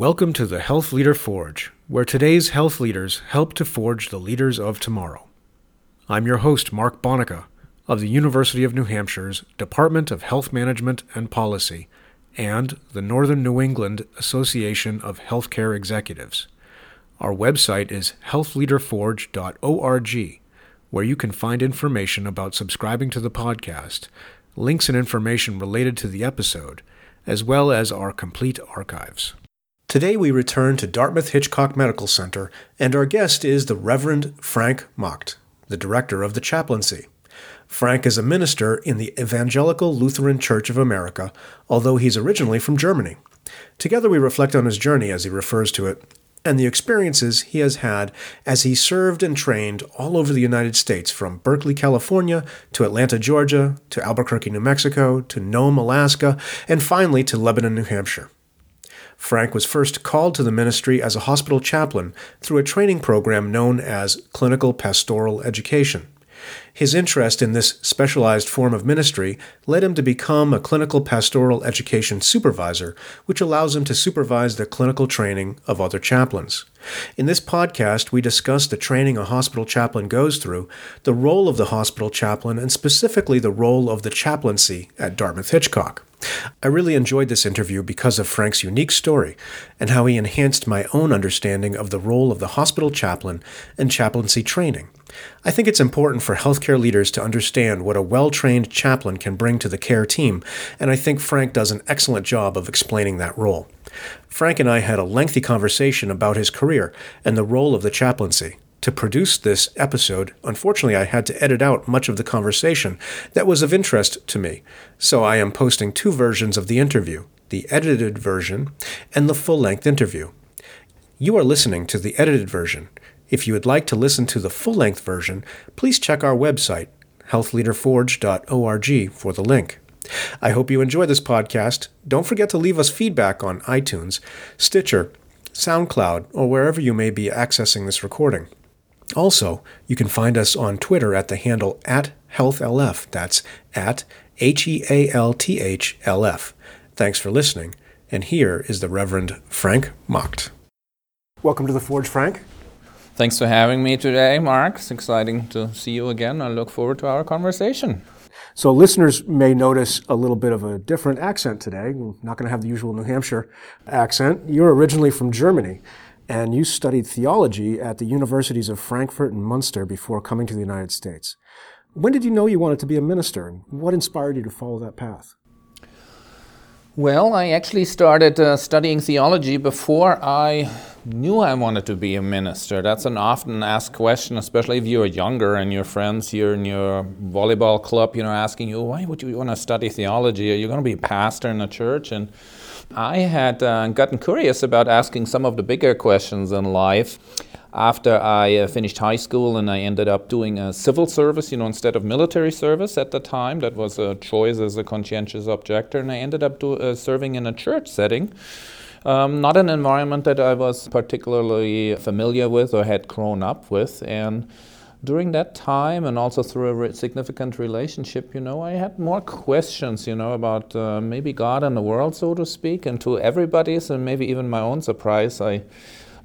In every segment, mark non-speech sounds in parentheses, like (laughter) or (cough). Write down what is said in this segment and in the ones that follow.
Welcome to the Health Leader Forge, where today's health leaders help to forge the leaders of tomorrow. I'm your host, Mark Bonica, of the University of New Hampshire's Department of Health Management and Policy and the Northern New England Association of Healthcare Executives. Our website is healthleaderforge.org, where you can find information about subscribing to the podcast, links and information related to the episode, as well as our complete archives. Today we return to Dartmouth Hitchcock Medical Center, and our guest is the Reverend Frank Macht, the director of the chaplaincy. Frank is a minister in the Evangelical Lutheran Church of America, although he's originally from Germany. Together we reflect on his journey, as he refers to it, and the experiences he has had as he served and trained all over the United States, from Berkeley, California, to Atlanta, Georgia, to Albuquerque, New Mexico, to Nome, Alaska, and finally to Lebanon, New Hampshire. Frank was first called to the ministry as a hospital chaplain through a training program known as Clinical Pastoral Education. His interest in this specialized form of ministry led him to become a clinical pastoral education supervisor, which allows him to supervise the clinical training of other chaplains. In this podcast, we discuss the training a hospital chaplain goes through, the role of the hospital chaplain, and specifically the role of the chaplaincy at Dartmouth Hitchcock. I really enjoyed this interview because of Frank's unique story and how he enhanced my own understanding of the role of the hospital chaplain and chaplaincy training. I think it's important for healthcare leaders to understand what a well trained chaplain can bring to the care team, and I think Frank does an excellent job of explaining that role. Frank and I had a lengthy conversation about his career and the role of the chaplaincy. To produce this episode, unfortunately, I had to edit out much of the conversation that was of interest to me, so I am posting two versions of the interview the edited version and the full length interview. You are listening to the edited version. If you would like to listen to the full length version, please check our website, healthleaderforge.org, for the link. I hope you enjoy this podcast. Don't forget to leave us feedback on iTunes, Stitcher, SoundCloud, or wherever you may be accessing this recording. Also, you can find us on Twitter at the handle at HealthLF. That's at H E A L T H L F. Thanks for listening, and here is the Reverend Frank Macht. Welcome to the Forge, Frank. Thanks for having me today, Mark. It's exciting to see you again. I look forward to our conversation. So, listeners may notice a little bit of a different accent today. We're not going to have the usual New Hampshire accent. You're originally from Germany and you studied theology at the universities of Frankfurt and Munster before coming to the United States. When did you know you wanted to be a minister, and what inspired you to follow that path? Well, I actually started uh, studying theology before I knew I wanted to be a minister. That's an often asked question, especially if you're younger and your friends here in your volleyball club, you know, asking you, why would you want to study theology? Are you going to be a pastor in a church? And I had uh, gotten curious about asking some of the bigger questions in life after I uh, finished high school and I ended up doing a civil service, you know, instead of military service at the time. That was a choice as a conscientious objector, and I ended up do, uh, serving in a church setting. Um, not an environment that I was particularly familiar with or had grown up with, and during that time and also through a re- significant relationship, you know, I had more questions, you know, about uh, maybe God and the world, so to speak, and to everybody's and maybe even my own surprise, I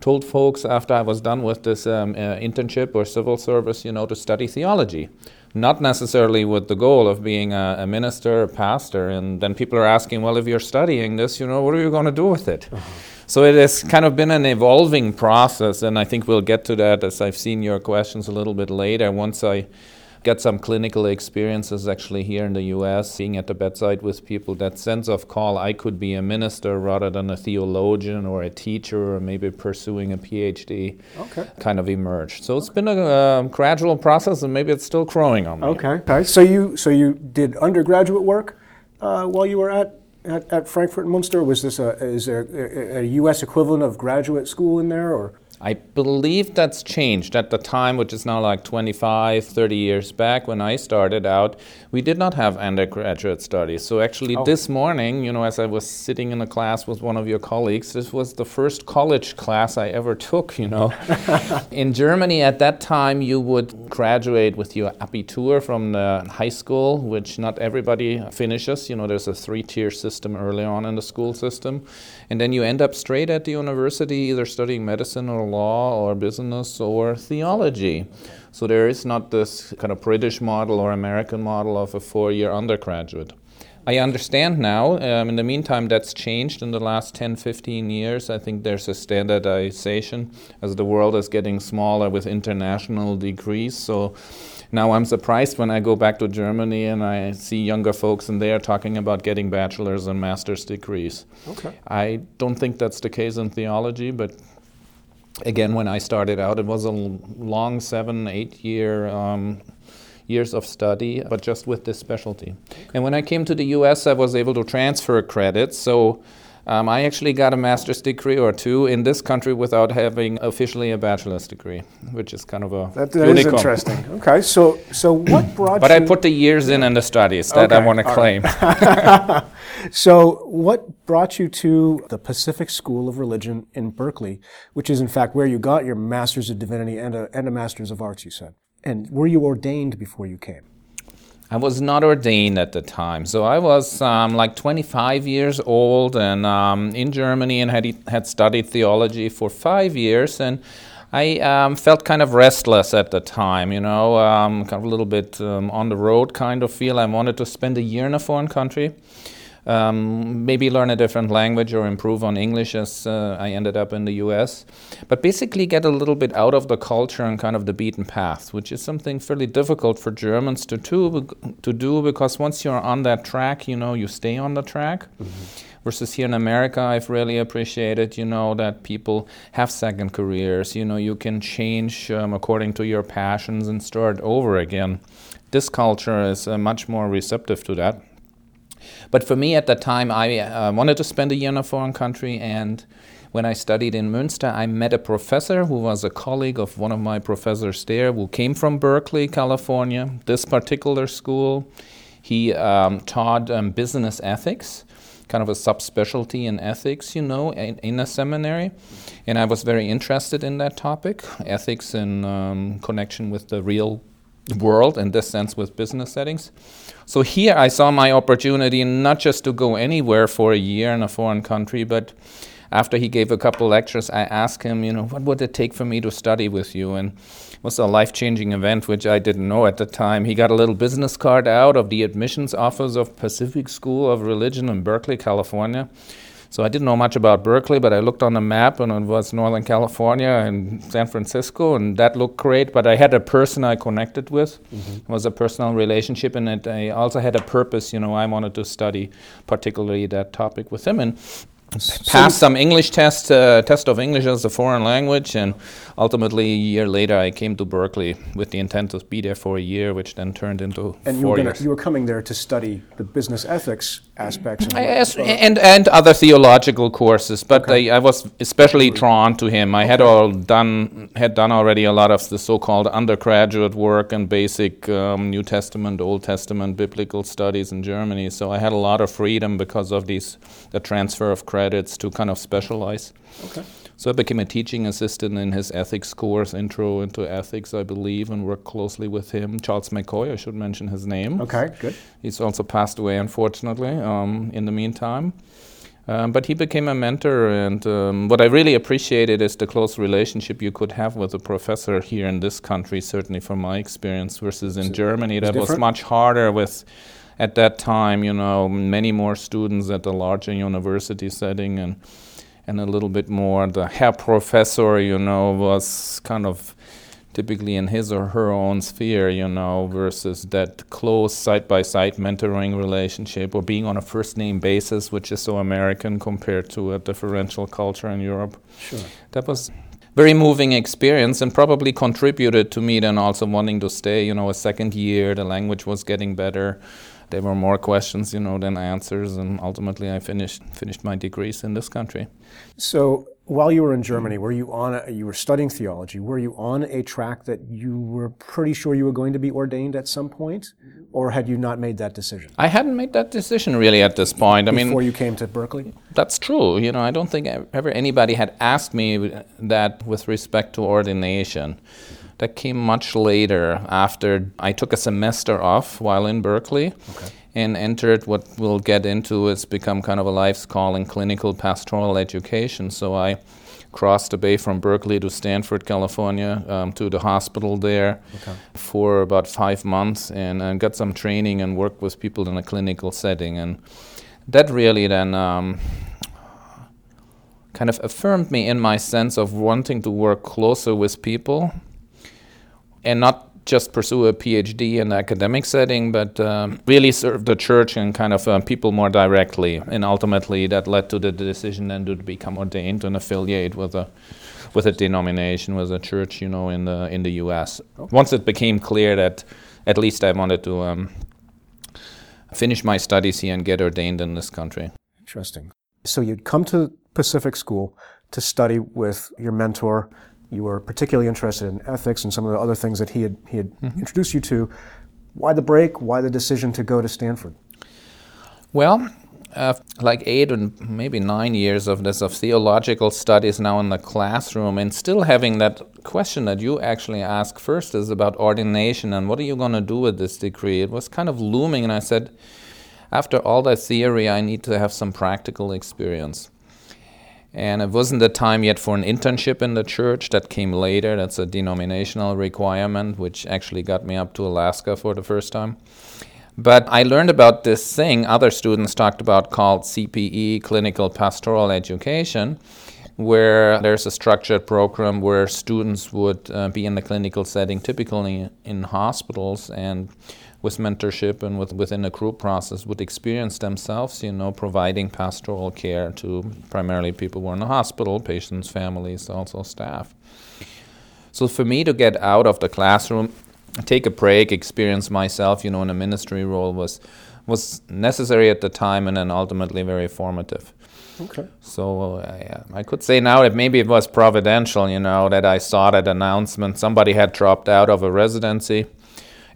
told folks after I was done with this um, uh, internship or civil service, you know, to study theology. Not necessarily with the goal of being a, a minister, a pastor, and then people are asking, well, if you're studying this, you know, what are you going to do with it? Uh-huh. So it has kind of been an evolving process, and I think we'll get to that as I've seen your questions a little bit later. Once I get some clinical experiences actually here in the US, being at the bedside with people, that sense of call, I could be a minister rather than a theologian or a teacher or maybe pursuing a PhD, okay. kind of emerged. So it's been a uh, gradual process, and maybe it's still growing on me. Okay. Okay. So you so you did undergraduate work uh, while you were at at, at Frankfurt and Munster? Was this a is there a, a U.S. equivalent of graduate school in there, or I believe that's changed at the time, which is now like 25, 30 years back when I started out. We did not have undergraduate studies. So actually, oh. this morning, you know, as I was sitting in a class with one of your colleagues, this was the first college class I ever took, you know. (laughs) in Germany at that time, you would graduate with your Abitur from the high school, which not everybody finishes. You know, there's a three tier system system early on in the school system. And then you end up straight at the university, either studying medicine or law or business or theology. So there is not this kind of British model or American model of a four year undergraduate. I understand now. Um, in the meantime, that's changed in the last 10, 15 years. I think there's a standardization as the world is getting smaller with international degrees. So now I'm surprised when I go back to Germany and I see younger folks and they are talking about getting bachelor's and master's degrees. Okay. I don't think that's the case in theology, but again, when I started out, it was a long seven, eight year um, years of study, but just with this specialty. And when I came to the US, I was able to transfer credits. So um, I actually got a master's degree or two in this country without having officially a bachelor's degree, which is kind of a that, that is interesting. Okay, so so what brought? but you... I put the years in and the studies that okay. I want to claim. Right. (laughs) so what brought you to the Pacific School of Religion in Berkeley, which is in fact where you got your master's of divinity and a, and a master's of arts? You said. And were you ordained before you came? I was not ordained at the time. So I was um, like 25 years old and um, in Germany and had, had studied theology for five years. And I um, felt kind of restless at the time, you know, um, kind of a little bit um, on the road kind of feel. I wanted to spend a year in a foreign country um, maybe learn a different language or improve on English as uh, I ended up in the US. But basically, get a little bit out of the culture and kind of the beaten path, which is something fairly difficult for Germans to do, to do because once you're on that track, you know, you stay on the track. Mm-hmm. Versus here in America, I've really appreciated, you know, that people have second careers. You know, you can change um, according to your passions and start over again. This culture is uh, much more receptive to that. But for me at that time, I uh, wanted to spend a year in a foreign country, and when I studied in Münster, I met a professor who was a colleague of one of my professors there, who came from Berkeley, California. This particular school, he um, taught um, business ethics kind of a subspecialty in ethics, you know, in, in, a seminary. And I was very interested in that topic, ethics in um, connection with the real world, in this sense, with business settings. So here I saw my opportunity not just to go anywhere for a year in a foreign country, but after he gave a couple lectures, I asked him, you know, what would it take for me to study with you? And it was a life changing event, which I didn't know at the time. He got a little business card out of the admissions office of Pacific School of Religion in Berkeley, California. So I didn't know much about Berkeley, but I looked on the map and it was Northern California and San Francisco, and that looked great. But I had a person I connected with. Mm-hmm. It was a personal relationship, and it, I also had a purpose. You know, I wanted to study particularly that topic with him, and passed some English test, uh, test of English as a foreign language, and ultimately a year later I came to Berkeley with the intent to be there for a year, which then turned into and four you were gonna, years. you were coming there to study the business ethics aspects. Yes, and, and other theological courses, but. I, I, was especially drawn to him. I had all done had done already a lot of the so-called undergraduate work and basic um, New Testament, Old Testament biblical studies in Germany, so I had a lot of freedom because of these the transfer of credits to kind of specialize. Okay. So I became a teaching assistant in his ethics course, Intro into Ethics, I believe, and worked closely with him. Charles McCoy, I should mention his name. Okay, good. He's also passed away, unfortunately, um, in the meantime. Um, but he became a mentor, and um, what I really appreciated is the close relationship you could have with a professor here in this country, certainly from my experience, versus in Germany. That different? was much harder with at that time, you know, many more students at the larger university setting and and a little bit more the Herr Professor, you know, was kind of typically in his or her own sphere, you know, versus that close side by side mentoring relationship or being on a first name basis, which is so American compared to a differential culture in Europe. Sure. That was very moving experience and probably contributed to me then also wanting to stay, you know, a second year, the language was getting better there were more questions, you know, than answers, and ultimately I finished finished my degrees in this country. So while you were in Germany, were you on a, you were studying theology? Were you on a track that you were pretty sure you were going to be ordained at some point, or had you not made that decision? I hadn't made that decision really at this point. I mean, before you came to Berkeley. That's true. You know, I don't think ever anybody had asked me that with respect to ordination that came much later after I took a semester off while in Berkeley. Okay. And entered what we'll get into is become kind of a life's calling clinical pastoral education. So I crossed the bay from Berkeley to Stanford, California, um, to the hospital there okay. for about five months and, and, got some training and worked with people in a clinical setting. And that really then um, kind of affirmed me in my sense of wanting to work closer with people and not just pursue a PhD in academic setting, but um, really serve the church and kind of uh, people more directly. And ultimately, that led to the decision then to become ordained and affiliate with a with a denomination, with a church, you know, in the in the U.S. Once it became clear that at least I wanted to um, finish my studies here and get ordained in this country. Interesting. So you'd come to Pacific School to study with your mentor you were particularly interested in ethics and some of the other things that he had, he had mm-hmm. introduced you to. Why the break? Why the decision to go to Stanford? Well, uh, like eight and maybe nine years of this of theological studies now in the classroom, and still having that question that you actually ask first is about ordination and what are you going to do with this degree? It was kind of looming, and I said, after all that theory, I need to have some practical experience. And it wasn't the time yet for an internship in the church. That came later. That's a denominational requirement, which actually got me up to Alaska for the first time. But I learned about this thing other students talked about called CPE, Clinical Pastoral Education, where there's a structured program where students would uh, be in the clinical setting, typically in hospitals, and with mentorship and with, within a group process would experience themselves, you know, providing pastoral care to primarily people who are in the hospital, patients, families, also staff. So for me to get out of the classroom, take a break, experience myself, you know, in a ministry role was was necessary at the time and then ultimately very formative. Okay. So uh, I could say now that maybe it was providential, you know, that I saw that announcement. Somebody had dropped out of a residency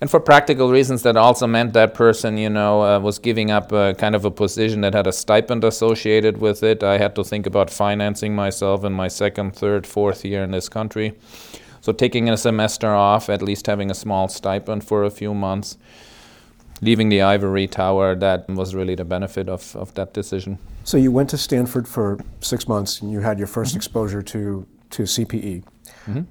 and for practical reasons, that also meant that person, you know, uh, was giving up a, kind of a position that had a stipend associated with it. I had to think about financing myself in my second, third, fourth year in this country. So taking a semester off, at least having a small stipend for a few months, leaving the ivory tower, that was really the benefit of, of that decision. So you went to Stanford for six months and you had your 1st mm-hmm. exposure to, to CPE. Mm-hmm.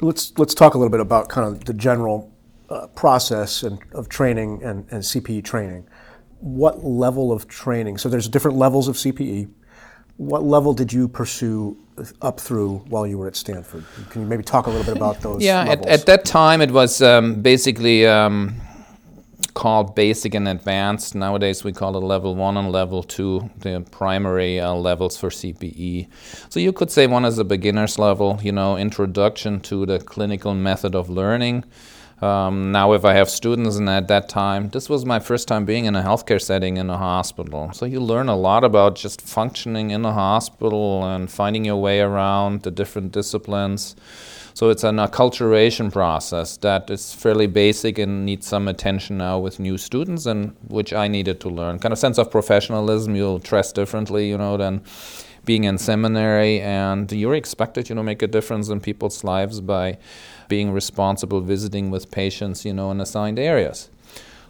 Let's, let's talk a little bit about kind of the general uh, process and, of training and, and CPE training. What level of training? So there's different levels of CPE. What level did you pursue up through while you were at Stanford? Can you maybe talk a little bit about those? Yeah, at, at, that time it was um, basically um, called basic and advanced. Nowadays we call it level one and level two, the primary uh, levels for CPE. So you could say one is a beginner's level, you know, introduction to the clinical method of learning. Um, now, if I have students, and at that time, this was my first time being in a healthcare setting in a hospital. So you learn a lot about just functioning in a hospital and finding your way around the different disciplines. So it's an acculturation process that is fairly basic and needs some attention now with new students, and which I needed to learn. Kind of sense of professionalism. You'll dress differently, you know, than being in seminary, and you're expected, you know, make a difference in people's lives by being responsible, visiting with patients, you know, in assigned areas.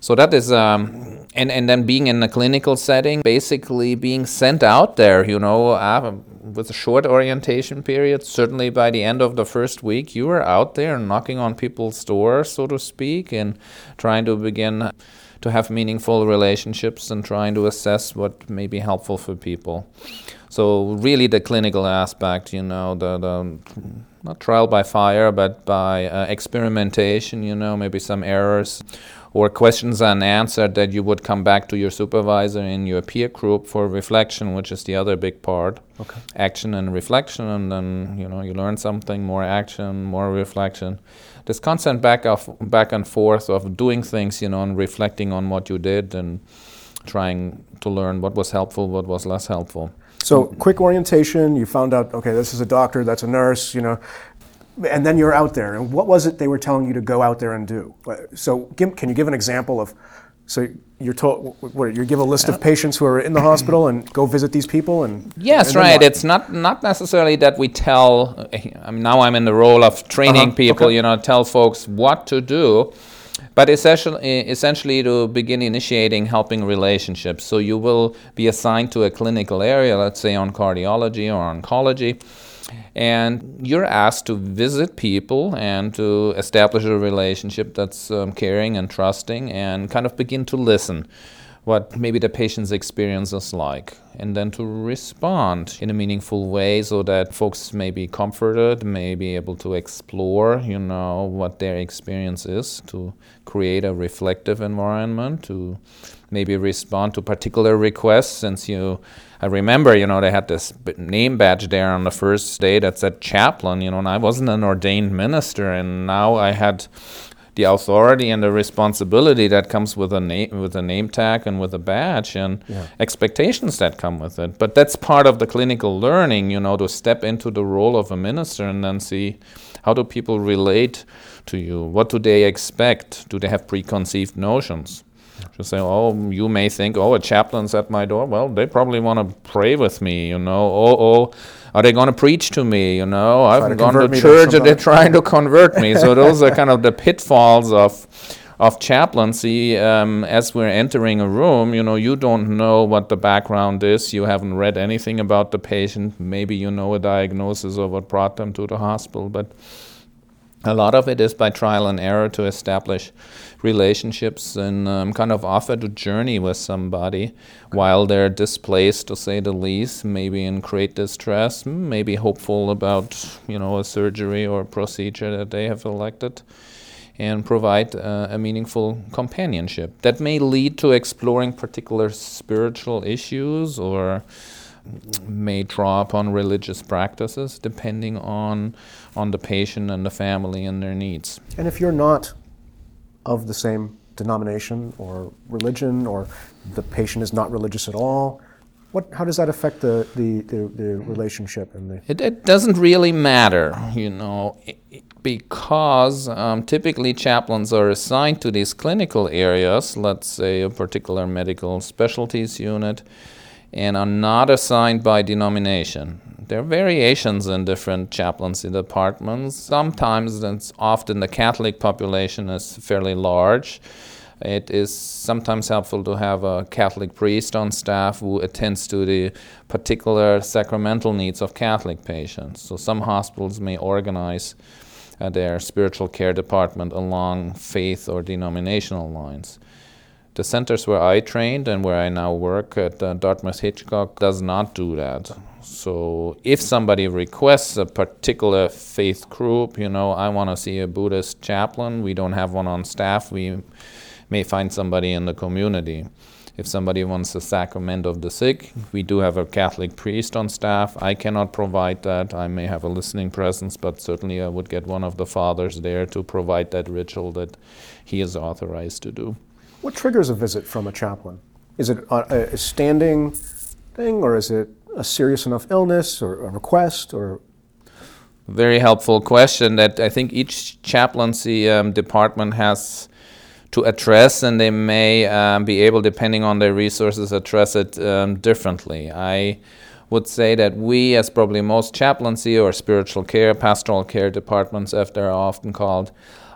So that is, um, and and then being in a clinical setting, basically being sent out there, you know, uh, with a short orientation period. Certainly by the end of the first week, you are out there knocking on people's doors, so to speak, and trying to begin to have meaningful relationships and trying to assess what may be helpful for people. So really, the clinical aspect, you know, the the not trial by fire, but by uh, experimentation, you know, maybe some errors or questions unanswered that you would come back to your supervisor in your peer group for reflection, which is the other big part. Okay. Action and reflection, and then you know you learn something, more action, more reflection. This constant back of back and forth of doing things, you know, and reflecting on what you did and trying to learn what was helpful, what was less helpful. So mm-hmm. quick orientation. You found out, okay, this is a doctor, that's a nurse, you know, and then you're out there. And what was it they were telling you to go out there and do? So give, can you give an example of? So you're told, what, you give a list of uh, patients who are in the (clears throat) hospital and go visit these people and. Yes, and right. It's not not necessarily that we tell. Eh, I mean, now I'm in the role of training uh-huh. people. Okay. You know, tell folks what to do but essentially, to begin initiating helping relationships. So you will be assigned to a clinical area, let's say on cardiology or oncology, and you're asked to visit people and to establish a relationship that's um, caring and trusting and kind of begin to listen what maybe the patient's experience is like, and then to respond in a meaningful way so that folks may be comforted, may be able to explore, you know, what their experience is, to create a reflective environment, to maybe respond to particular requests. Since you I remember, you know, they had this name badge there on the first day that said chaplain, you know, and I wasn't an ordained minister, and now I had the authority and the responsibility that comes with a name with a name tag and with a badge and yeah. expectations that come with it. But that's part of the clinical learning, you know, to step into the role of a minister and then see how do people relate to you? What do they expect? Do they have preconceived notions? Just say, oh, you may think, oh, a chaplain's at my door. Well, they probably want to pray with me, you know. Oh, oh, are they going to preach to me? You know, I've to gone to church and they're trying to convert me. so (laughs) those are kind of the pitfalls of of chaplaincy. Um, as we're entering a room, you know, you don't know what the background is. You haven't read anything about the patient. Maybe you know a diagnosis or what brought them to the hospital, but a lot of it is by trial and error to establish relationships and um, kind of offer to journey with somebody while they're displaced, to say the least, maybe in great distress, maybe hopeful about you know a surgery or a procedure that they have elected, and provide uh, a meaningful companionship that may lead to exploring particular spiritual issues or may draw upon religious practices depending on on the patient and the family and their needs. And if you're not of the same denomination or religion, or the patient is not religious at all, what, how does that affect the, the, the, the relationship and the it, it, doesn't really matter you know because um, typically chaplains are assigned to these clinical areas let's say a particular medical specialties unit and are not assigned by denomination. There are variations in different chaplaincy departments. Sometimes, it's often the Catholic population is fairly large. It is sometimes helpful to have a Catholic priest on staff who attends to the particular sacramental needs of Catholic patients. So, some hospitals may organize uh, their spiritual care department along faith or denominational lines. The centers where I trained and where I now work at uh, Dartmouth Hitchcock does not do that. So if somebody requests a particular faith group, you know, I want to see a Buddhist chaplain, we don't have one on staff, we may find somebody in the community. If somebody wants a sacrament of the sick, we do have a Catholic priest on staff. I cannot provide that. I may have a listening presence, but certainly I would get one of the fathers there to provide that ritual that he is authorized to do. What triggers a visit from a chaplain? Is it a, a standing thing, or is it a serious enough illness, or a request, or very helpful question that I think each chaplaincy um, department has to address, and they may um, be able, depending on their resources, address it um, differently. I would say that we, as probably most chaplaincy or spiritual care, pastoral care departments, as they're often called,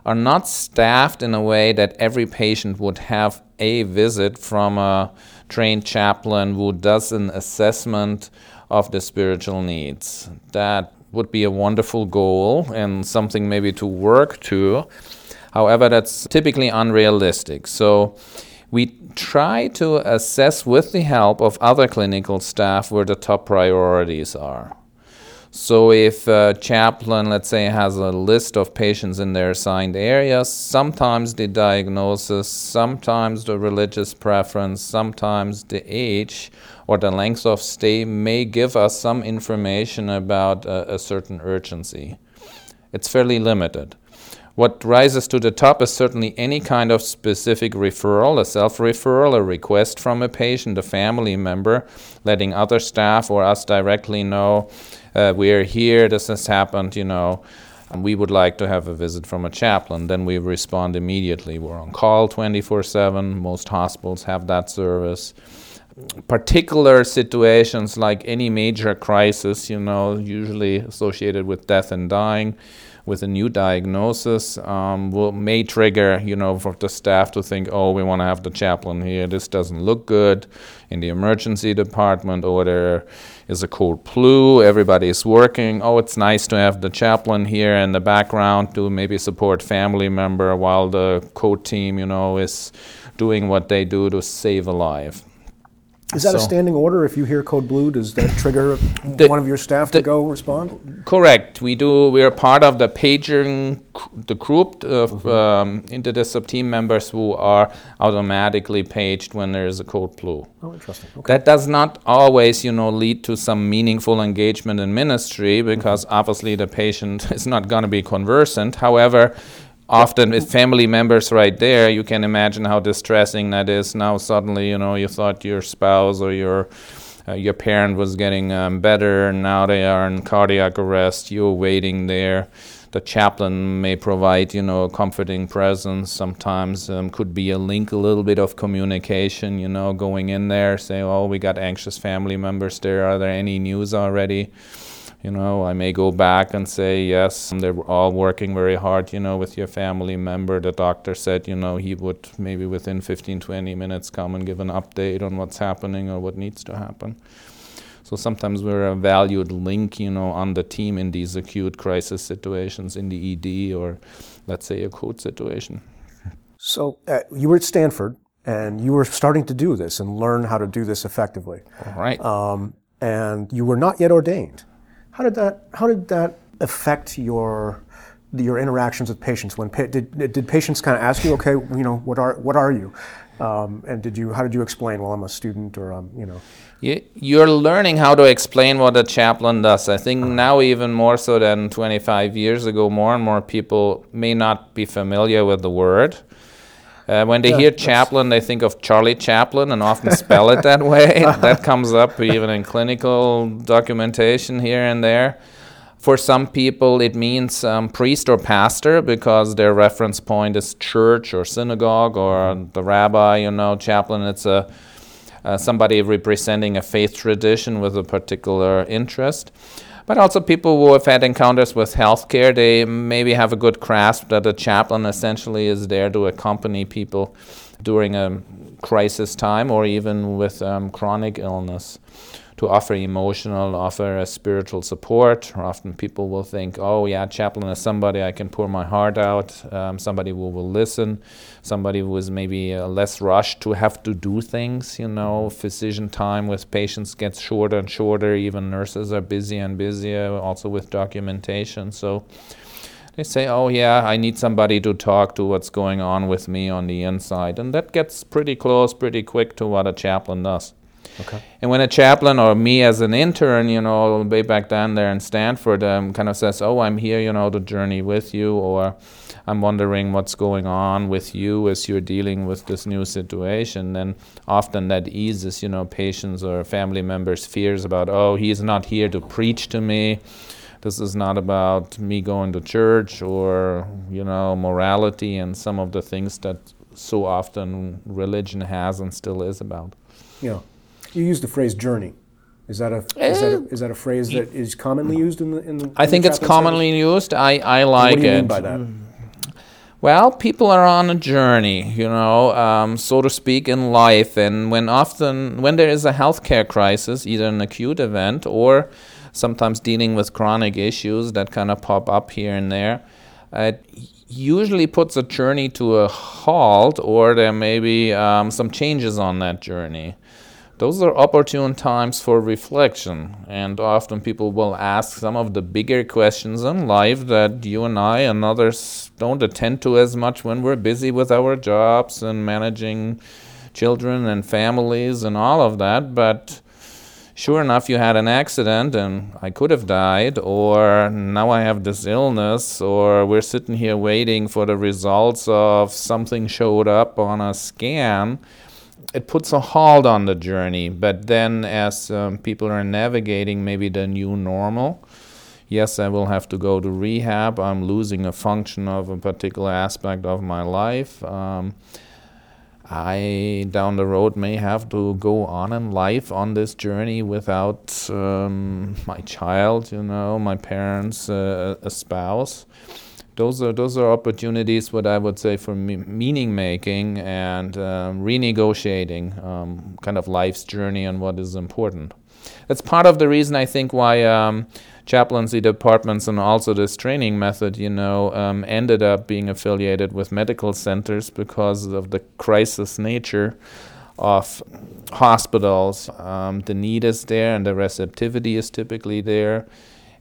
are not staffed in a way that every patient would have a visit from a trained chaplain who does an assessment of the spiritual needs. That would be a wonderful goal and something maybe to work to. However, that's typically unrealistic. So we try to assess with the help of other clinical staff where the top priorities are. So if a chaplain, let's say, has a list of patients in their assigned areas, sometimes the diagnosis, sometimes the religious preference, sometimes the age or the length of stay may give us some information about a, a certain urgency. It's fairly limited. What rises to the top is certainly any kind of specific referral, a self referral, a request from a patient, a family member, letting other staff or us directly know uh, we are here, this has happened, you know, and we would like to have a visit from a chaplain. Then we respond immediately. We're on call 24 7. Most hospitals have that service. particular situations like any major crisis, you know, usually associated with death and dying, with a new diagnosis, um, will may trigger, you know, for the staff to think, oh, we want to have the chaplain here. This doesn't look good in the emergency department, or there is a code blue. Everybody is working. Oh, it's nice to have the chaplain here in the background to maybe support family member while the code team, you know, is doing what they do to save a life. Is that so, a standing order? If you hear code blue, does that trigger the, one of your staff the, to go respond? Correct. We do. We are part of the paging, the group of mm-hmm. um, interdisciplinary team members who are automatically paged when there is a code blue. Oh, interesting. Okay. That does not always, you know, lead to some meaningful engagement in ministry because mm-hmm. obviously the patient (laughs) is not going to be conversant. However, often with family members right there, you can imagine how distressing that is. Now suddenly, you know, you thought your spouse or your uh, your parent was getting um, better, and now they are in cardiac arrest. You're waiting there. The chaplain may provide, you know, a comforting presence. Sometimes um, could be a link, a little bit of communication. You know, going in there, say, "Oh, we got anxious family members there. Are there any news already?" You know, I may go back and say, yes, they're all working very hard, you know, with your family member. The doctor said, you know, he would maybe within 15, 20 minutes come and give an update on what's happening or what needs to happen. So sometimes we're a valued link, you know, on the team in these acute crisis situations in the ED or, let's say, a code situation. So uh, you were at Stanford and you were starting to do this and learn how to do this effectively. All right. Um, and you were not yet ordained. How did that, how did that affect your, your interactions with patients? When pa- did, did patients kind of ask you, okay, you know, what are, what are you? Um, and did you, how did you explain, well, I'm a student or, I'm you know? You're learning how to explain what a chaplain does. I think uh-huh. now, even more so than 25 years ago, more and more people may not be familiar with the word. Uh, when they yeah, hear Chaplin, they think of Charlie Chaplin and often spell it that way. (laughs) that comes up even in clinical documentation here and there. For some people, it means um, priest or pastor because their reference point is church or synagogue or the rabbi. You know, chaplain. It's a uh, somebody representing a faith tradition with a particular interest but also people who have had encounters with healthcare, they maybe have a good grasp that a chaplain essentially is there to accompany people during a crisis time or even with um, chronic illness to offer emotional, offer a spiritual support. Often people will think, oh, yeah, chaplain is somebody I can pour my heart out, um, somebody who will listen, somebody who is maybe uh, less rushed to have to do things. You know, physician time with patients gets shorter and shorter. Even nurses are busier and busier, also with documentation. So they say, oh, yeah, I need somebody to talk to what's going on with me on the inside. And that gets pretty close, pretty quick to what a chaplain does. Okay. And when a chaplain or me as an intern, you know, way back then there in Stanford, um, kind of says, "Oh, I'm here, you know, to journey with you," or I'm wondering what's going on with you as you're dealing with this new situation. then often that eases, you know, patients or family members' fears about, "Oh, he's not here to preach to me." This is not about me going to church or, you know, morality and some of the things that so often religion has and still is about. Yeah. You used the phrase journey. Is that a, is, that a, is that a phrase that is commonly used in the in the? I think it's commonly service? used. I, I like what do you it. Mean by that? Well, people are on a journey, you know, um, so to speak, in life, and when often when there is a healthcare crisis, either an acute event or sometimes dealing with chronic issues that kind of pop up here and there, it usually puts a journey to a halt, or there may be um, some changes on that journey those are opportune times for reflection. And often people will ask some of the bigger questions in life that you and I and others don't attend to as much when we're busy with our jobs and managing children and families and all of that. But sure enough, you had an accident and I could have died, or now I have this illness, or we're sitting here waiting for the results of something showed up on a scan it puts a halt on the journey. But then, as um, people are navigating maybe the new normal, yes, I will have to go to rehab. I'm losing a function of a particular aspect of my life. Um, I down the road may have to go on in life on this journey without um, my child, you know, my parents, uh, a spouse. Those are those are opportunities, what I would say, for me- meaning making and um, renegotiating um, kind of life's journey and what is important. That's part of the reason I think why um, chaplaincy departments and also this training method, you know, um, ended up being affiliated with medical centers because of the crisis nature of hospitals. Um, the need is there and the receptivity is typically there.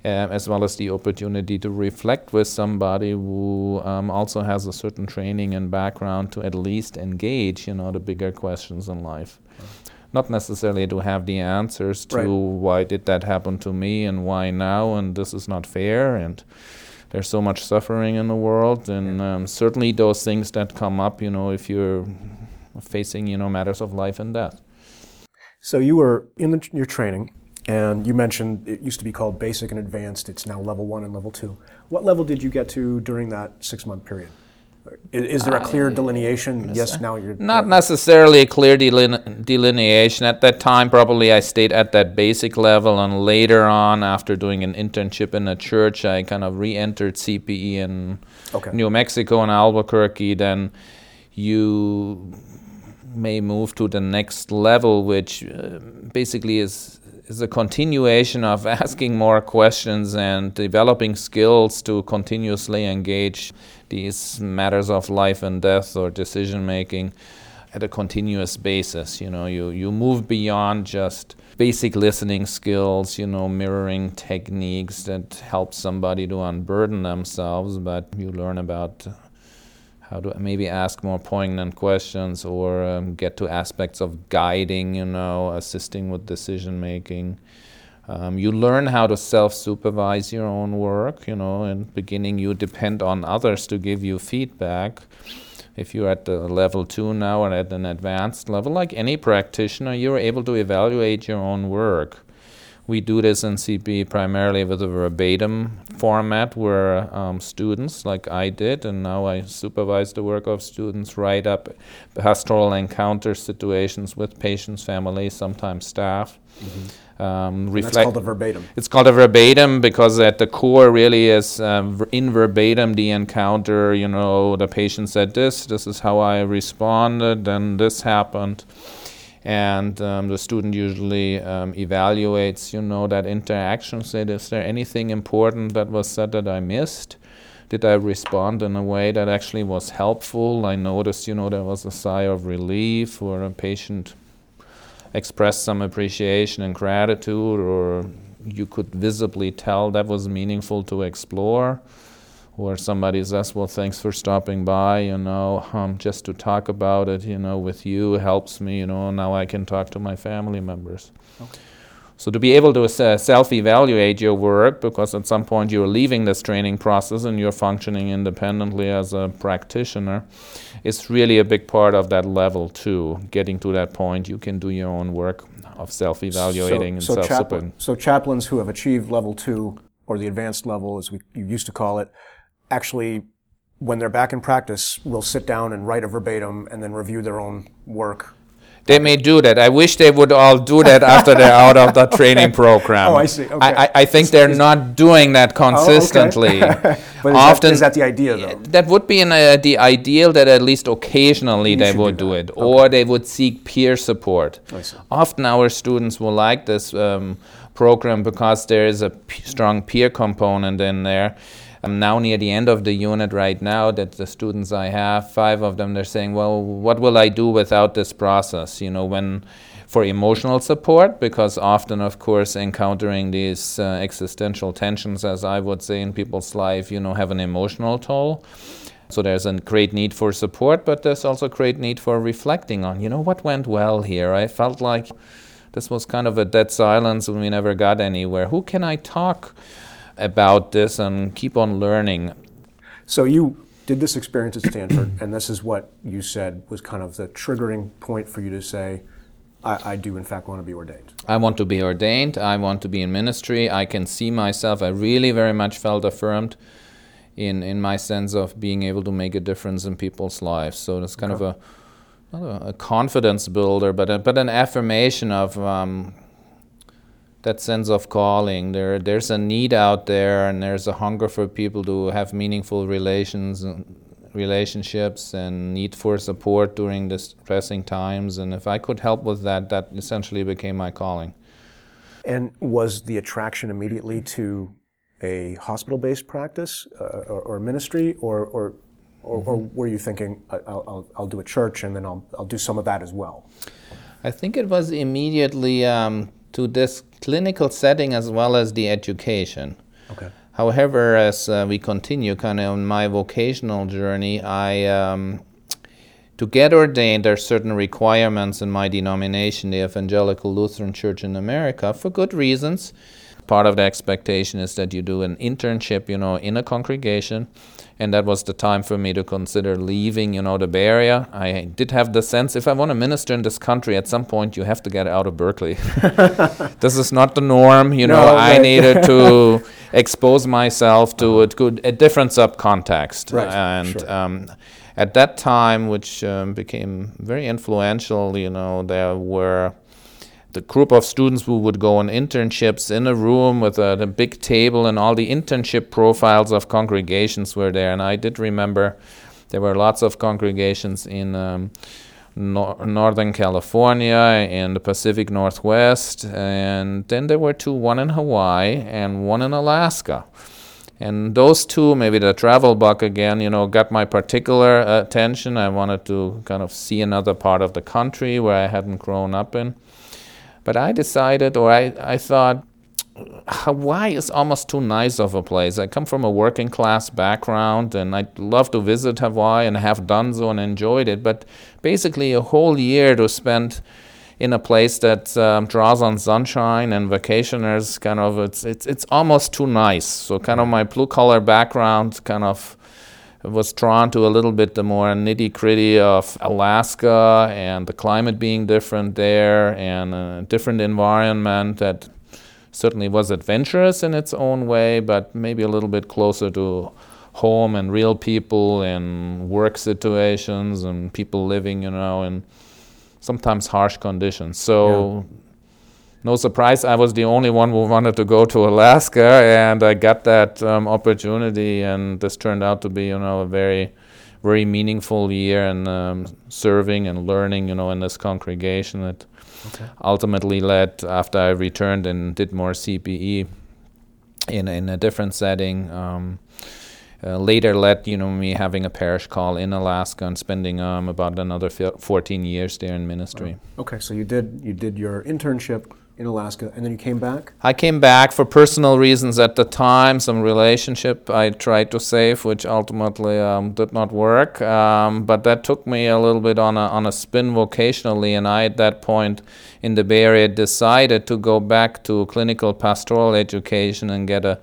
Uh, as well as the opportunity to reflect with somebody who um, also has a certain training and background to at least engage, you know, the bigger questions in life. Not necessarily to have the answers to right. why did that happen to me and why now and this is not fair and there's so much suffering in the world and um, certainly those things that come up you know if you're facing you know matters of life and death. So you were in the, your training and you mentioned it used to be called basic and advanced it's now level one and level two what level did you get to during that six month period is there a clear delineation? Yes, now you're. Not necessarily a clear delineation. At that time, probably I stayed at that basic level, and later on, after doing an internship in a church, I kind of re entered CPE in okay. New Mexico and Albuquerque. Then you may move to the next level, which uh, basically is is a continuation of (laughs) asking more questions and developing skills to continuously engage these matters of life and death or decision making at a continuous basis. You know, you, you move beyond just basic listening skills, you know, mirroring techniques that help somebody to unburden themselves, but you learn about how to maybe ask more poignant questions or um, get to aspects of guiding, you know, assisting with decision making. Um, you learn how to self supervise your own work. You know, in beginning, you depend on others to give you feedback. If you're at the level two now or at an advanced level, like any practitioner, you're able to evaluate your own work. We do this in CPE primarily with a verbatim format where um, students, like I did, and now I supervise the work of students, write up pastoral encounter situations with patients, families, sometimes staff. Mm-hmm. Um, reflect. That's called a verbatim. It's called a verbatim because at the core really is um, in verbatim the encounter. You know, the patient said this. This is how I responded. Then this happened and um, the student usually um, evaluates, you know, that interaction. Said, is there anything important that was said that I missed? Did I respond in a way that actually was helpful? I noticed, you know, there was a sigh of relief, or a patient expressed some appreciation and gratitude, or you could visibly tell that was meaningful to explore or somebody says, "Well, thanks for stopping by," you know, um, just to talk about it, you know, with you helps me, you know. Now I can talk to my family members. Okay. So to be able to uh, self-evaluate your work, because at some point you're leaving this training process and you're functioning independently as a practitioner, is really a big part of that level too. Getting to that point, you can do your own work of self-evaluating so, and so self-supporting. so chaplains who have achieved level two or the advanced level, as we used to call it, actually, when they're back in practice, will sit down and write a verbatim and then review their own work. They may do that. I wish they would all do that after they're out of the (laughs) training program. Oh, I see. Okay. I, I think they're not doing that consistently. Oh, okay. (laughs) but is Often, that, is that the idea, though? That would be an, uh, the ideal that at least occasionally you they would do, do it, okay. or they would seek peer support. Often our students will like this um, program because there is a p- strong peer component in there. I'm now near the end of the unit right now that the students I have, five of them, they're saying, well, what will I do without this process? You know, when for emotional support, because often, of course, encountering these uh, existential tensions, as I would say in people's life, you know, have an emotional toll. So there's a great need for support, but there's also a great need for reflecting on, you know, what went well here. I felt like this was kind of a dead silence and we never got anywhere. Who can I talk about this and keep on learning. So you did this experience at Stanford, and this is what you said was kind of the triggering point for you to say, I, I, do in fact want to be ordained. I want to be ordained. I want to be in ministry. I can see myself. I really very much felt affirmed in in my sense of being able to make a difference in people's lives. So it's kind okay. of a not a, a confidence builder, but a, but an affirmation of um, that sense of calling. There, there's a need out there, and there's a hunger for people to have meaningful relations, relationships, and need for support during these pressing times. And if I could help with that, that essentially became my calling. And was the attraction immediately to a hospital-based practice uh, or, or, ministry, or, or, or, or mm-hmm. were you thinking, I'll, I'll, I'll, do a church and then I'll, I'll do some of that as well? I think it was immediately um, to this clinical setting as well as the education. Okay. However, as uh, we continue kind of on my vocational journey, I um, to get ordained, there are certain requirements in my denomination, the Evangelical Lutheran Church in America, for good reasons. Part of the expectation is that you do an internship, you know, in a congregation and that was the time for me to consider leaving, you know, the Bay Area. I did have the sense if I want to minister in this country, at some point you have to get out of Berkeley. (laughs) this is not the norm, you know. No, I needed (laughs) to expose myself to a, a different subcontext, right. and. Sure. Um, at that time, which um, became very influential, you know, there were the group of students who would go on internships in a room with a, a, big table and all the internship profiles of congregations were there. And I did remember there were lots of congregations in um, no- Northern California, and the Pacific Northwest, and then there were two, one in Hawaii and one in Alaska. And those two, maybe the travel bug again, you know, got my particular attention. I wanted to kind of see another part of the country where I hadn't grown up in. But I decided, or I, I thought, Hawaii is almost too nice of a place. I come from a working class background and I'd love to visit Hawaii and have done so and enjoyed it. But basically, a whole year to spend in a place that um, draws on sunshine and vacationers, kind of, it's, it's, it's almost too nice. So, kind of my blue collar background kind of was drawn to a little bit the more nitty gritty of Alaska and the climate being different there and a different environment that certainly was adventurous in its own way, but maybe a little bit closer to home and real people and work situations and people living, you know, in sometimes harsh conditions. So yeah no surprise, I was the only one who wanted to go to Alaska, and I got that um, opportunity, and this turned out to be, you know, a very, very meaningful year and um, serving and learning, you know, in this congregation. It okay. ultimately led after I returned and did more CPE in in a different setting. Um, uh, later led you know me having a parish call in Alaska and spending um, about another 14 years there in ministry. Oh. Okay, so you did you did your internship in Alaska, and then you came back? I came back for personal reasons at the time, some relationship I tried to save, which ultimately um, did not work. Um, but that took me a little bit on a, on a spin vocationally, and I, at that point in the Bay Area, decided to go back to clinical pastoral education and get a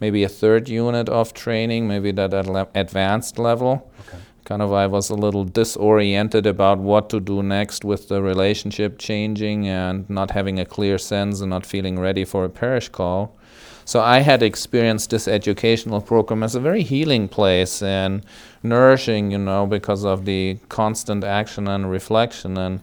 maybe a third unit of training, maybe that at advanced level. Okay kind of I was a little disoriented about what to do next with the relationship changing and not having a clear sense and not feeling ready for a parish call. So I had experienced this educational program as a very healing place and nourishing, you know, because of the constant action and reflection and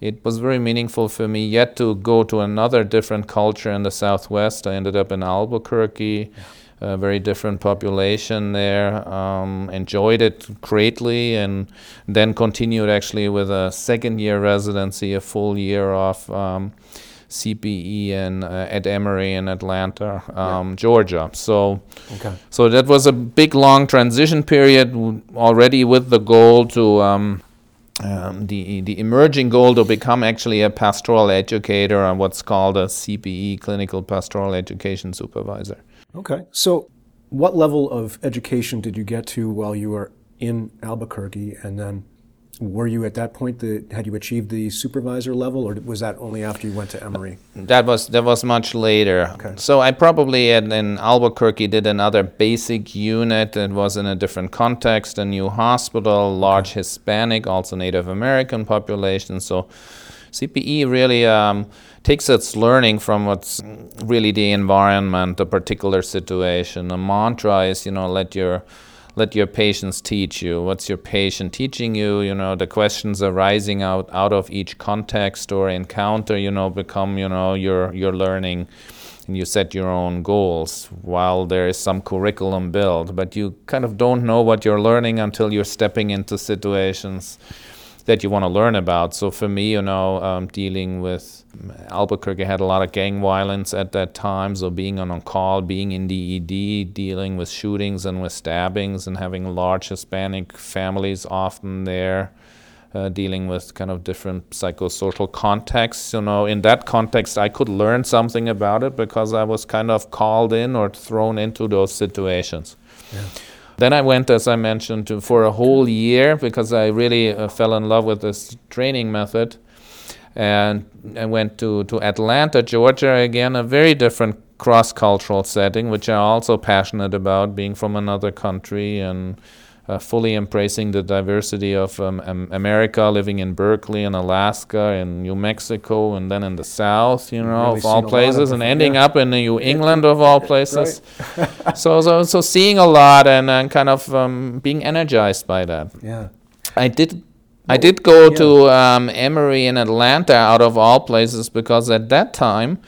it was very meaningful for me yet to go to another different culture in the southwest. I ended up in Albuquerque. Yeah a very different population there. Um, enjoyed it greatly, and then continued actually with a second year residency, a full year of um, CPE and uh, at Emory in Atlanta, um, yeah. Georgia. So, okay. so that was a big long transition period already with the goal to. Um, um, the the emerging goal to become actually a pastoral educator and what's called a CPE, clinical pastoral education supervisor. Okay. So, what level of education did you get to while you were in Albuquerque? And then were you at that point, the, had you achieved the supervisor level, or was that only after you went to Emory? That was that was much later. Okay. So I probably in, in Albuquerque did another basic unit. It was in a different context, a new hospital, large. Hispanic, also Native American population. So CPE really um, takes its learning from what's really the environment, the particular situation. The mantra is, you know, let your let your patients teach you. What's your patient teaching you? You know, the questions arising out, out of each context or encounter, you know, become, you know, your, your learning and you set your own goals while there is some curriculum built, but you kind of don't know what you're learning until you're stepping into situations that you want to learn about. So for me, you know, um, dealing with Albuquerque had a lot of gang violence at that time. So being on, call, being in the ED, dealing with shootings and with stabbings, and having large Hispanic families often there uh, dealing with kind of different psychosocial contexts. You know, in that context, I could learn something about it because I was kind of called in or thrown into those situations. Yeah. Then I went, as I mentioned, to, for a whole year because I really uh, fell in love with this training method. And I went to, to Atlanta, Georgia, again, a very different cross cultural setting, which I'm also passionate about, being from another country and uh, fully embracing the diversity of um, America, living in Berkeley and Alaska and New Mexico, and then in the South, you know, really of all places, of and ending yeah. up in New England of all places. so, so, so seeing a lot and, and kind of um, being energized by that. Yeah, I did. I did go yeah. to um, Emory in Atlanta, out of all places, because at that time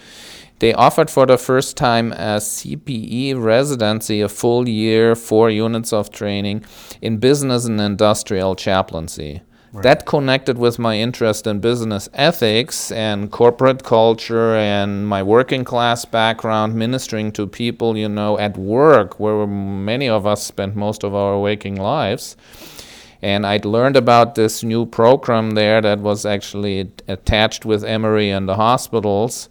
they offered for the first time a CPE residency, a full year, four units of training in business and industrial chaplaincy. Right. That connected with my interest in business ethics and corporate culture and my working class background, ministering to people, you know, at work, where many of us spend most of our waking lives. And I'd learned about this new program there that was actually attached with Emory and the hospitals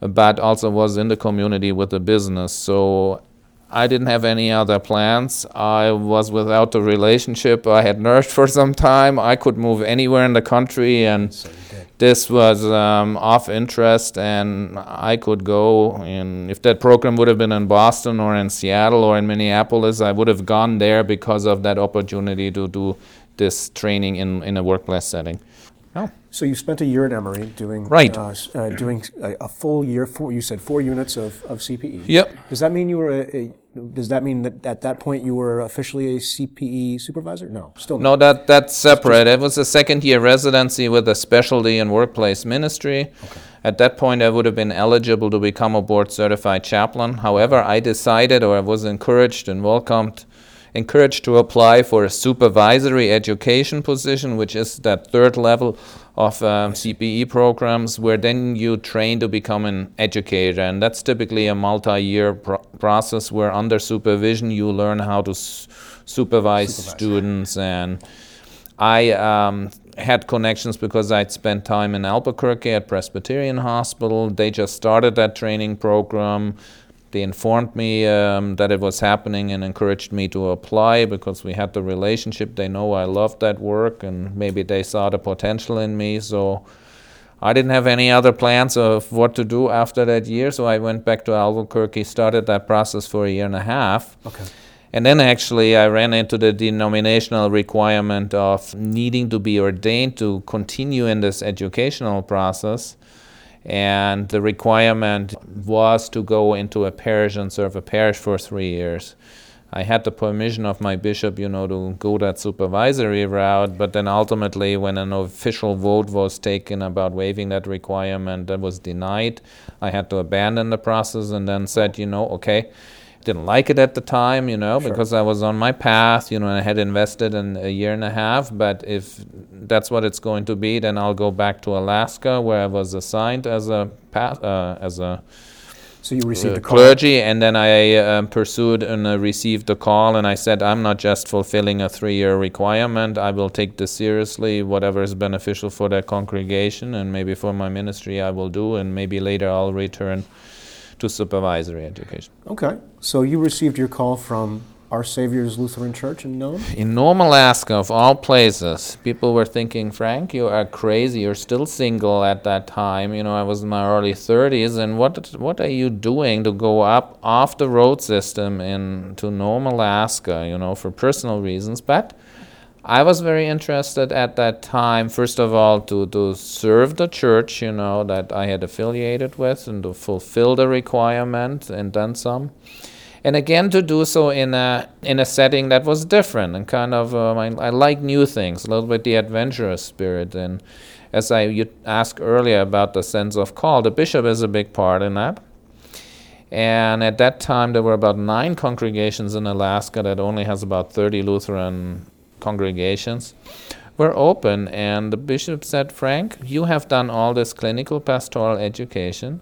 but also was in the community with the business. So I didn't have any other plans. I was without a relationship. I had nursed for some time. I could move anywhere in the country, and so this was um, of interest. And I could go. And if that program would have been in Boston or in Seattle or in Minneapolis, I would have gone there because of that opportunity to do this training in, in a workplace setting. Oh. So you spent a year at Emory doing right. Uh, uh, doing a, a, full year. Four, you said four units of, of CPE. Yep. Does that mean you were a, a, Does that mean that at that point you were officially a CPE supervisor? No, still. No, that that's separate. It was a second year residency with a specialty in workplace ministry. Okay. At that point, I would have been eligible to become a board certified chaplain. However, I decided, or I was encouraged and welcomed encouraged to apply for a supervisory education position, which is that third level of um, CPE programs, where then you train to become an educator. And that's typically a multi year pro- process where, under supervision, you learn how to s- supervise students. And I um, had connections because I'd spent time in Albuquerque at Presbyterian Hospital. They just started that training program they informed me um, that it was happening and encouraged me to apply because we had the relationship. They know I loved that work and maybe they saw the potential in me. So I didn't have any other plans of what to do after that year. So I went back to Albuquerque, started that process for a year and a half. Okay. And then actually, I ran into the denominational requirement of needing to be ordained to continue in this educational process and the requirement was to go into a parish and serve a parish for three years. I had the permission of my bishop, you know, to go that supervisory route, but then ultimately, when an official vote was taken about waiving that requirement, that was denied. I had to abandon the process and then said, you know, okay, didn't like it at the time, you know, sure. because I was on my path, you know, and I had invested in a year and a half. But if that's what it's going to be, then I'll go back to Alaska, where I was assigned as a path, uh, as a so you received uh, clergy, and then I um, pursued and uh, received a call, and I said, I'm not just fulfilling a three-year requirement. I will take this seriously. Whatever is beneficial for that congregation and maybe for my ministry, I will do, and maybe later I'll return to supervisory education. Okay. So you received your call from Our Savior's Lutheran Church in Nome? In Nome, Alaska, of all places, people were thinking, Frank, you are crazy. You're still single at that time. You know, I was in my early 30s, and what what are you doing to go up off the road system in to Nome, Alaska? You know, for personal reasons, but I was very interested at that time, first of all, to, to serve the church, you know, that I had affiliated with and to fulfill the requirement and then some. and again to do so in a in a setting that was different and kind of um, I, I like new things a little bit the adventurous spirit and as I you asked earlier about the sense of call the bishop is a big part in that and at that time there were about nine congregations in Alaska that only has about 30 Lutheran congregations were open and the bishop said Frank you have done all this clinical pastoral education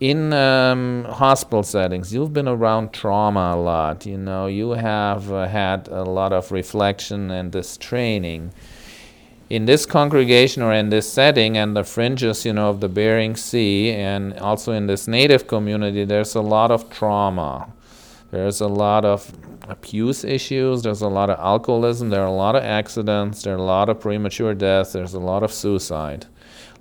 in um, hospital settings, you've been around trauma a lot. You know, you have uh, had a lot of reflection and this training. In this congregation or in this setting and the fringes, you know, of the Bering Sea, and also in this native community, there's a lot of trauma. There's a lot of abuse issues. There's a lot of alcoholism. There are a lot of accidents. There are a lot of premature deaths. There's a lot of suicide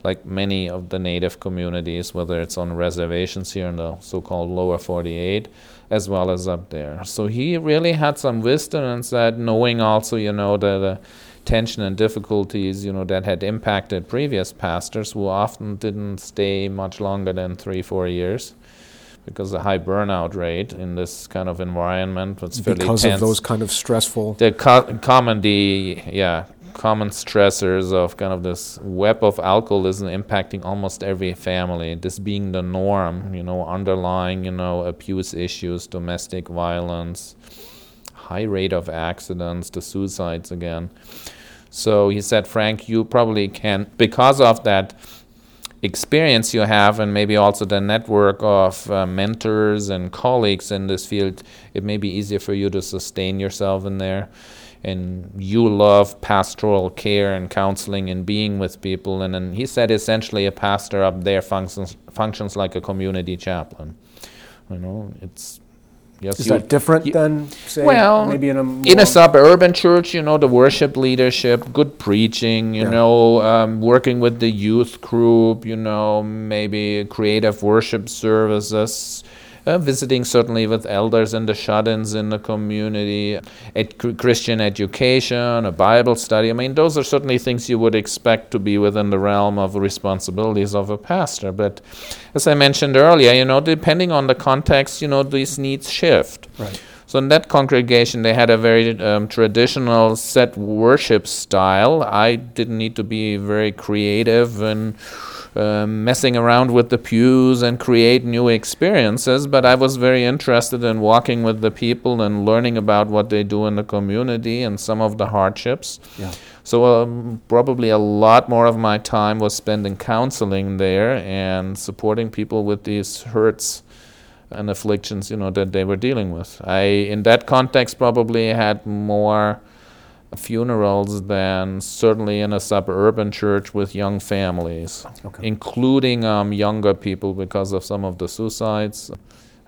like many of the native communities, whether it's on reservations here in the so called lower 48, as well as up there. So he really had some wisdom and said, knowing also, you know, the tension and difficulties, you know, that had impacted previous pastors who often didn't stay much longer than three, four years because the high burnout rate in this kind of environment was fairly because tense. of those kind of stressful. The co- common the yeah common stressors of kind of this web of alcoholism impacting almost every family. This being the norm, you know, underlying, you know, abuse issues, domestic violence, high rate of accidents, the suicides again. So he said, Frank, you probably can, because of that experience you have, and maybe also the network of uh, mentors and colleagues in this field, it may be easier for you to sustain yourself in there and you love pastoral care and counseling and being with people. And then he said essentially a pastor up there functions functions like a community chaplain. You know, it's yes. Is that different than say well, maybe in a more? in a suburban church? You know, the worship leadership, good preaching. You yeah. know, um, working with the youth group. You know, maybe creative worship services uh, visiting certainly with elders and the shut-ins in the community, Christian education, a Bible study. I mean, those are certainly things you would expect to be within the realm of responsibilities of a pastor. But as I mentioned earlier, you know, depending on the context, you know, these needs shift. Right. So in that congregation, they had a very um, traditional set worship style. I didn't need to be very creative and um, messing around with the pews and create new experiences, but I was very interested in walking with the people and learning about what they do in the community and some of the hardships. Yeah. So um, probably a lot more of my time was spent in counseling there and supporting people with these hurts and afflictions, you know, that they were dealing with. I, in that context, probably had more funerals than certainly in a suburban church with young families, okay. including um, younger people because of some of the suicides,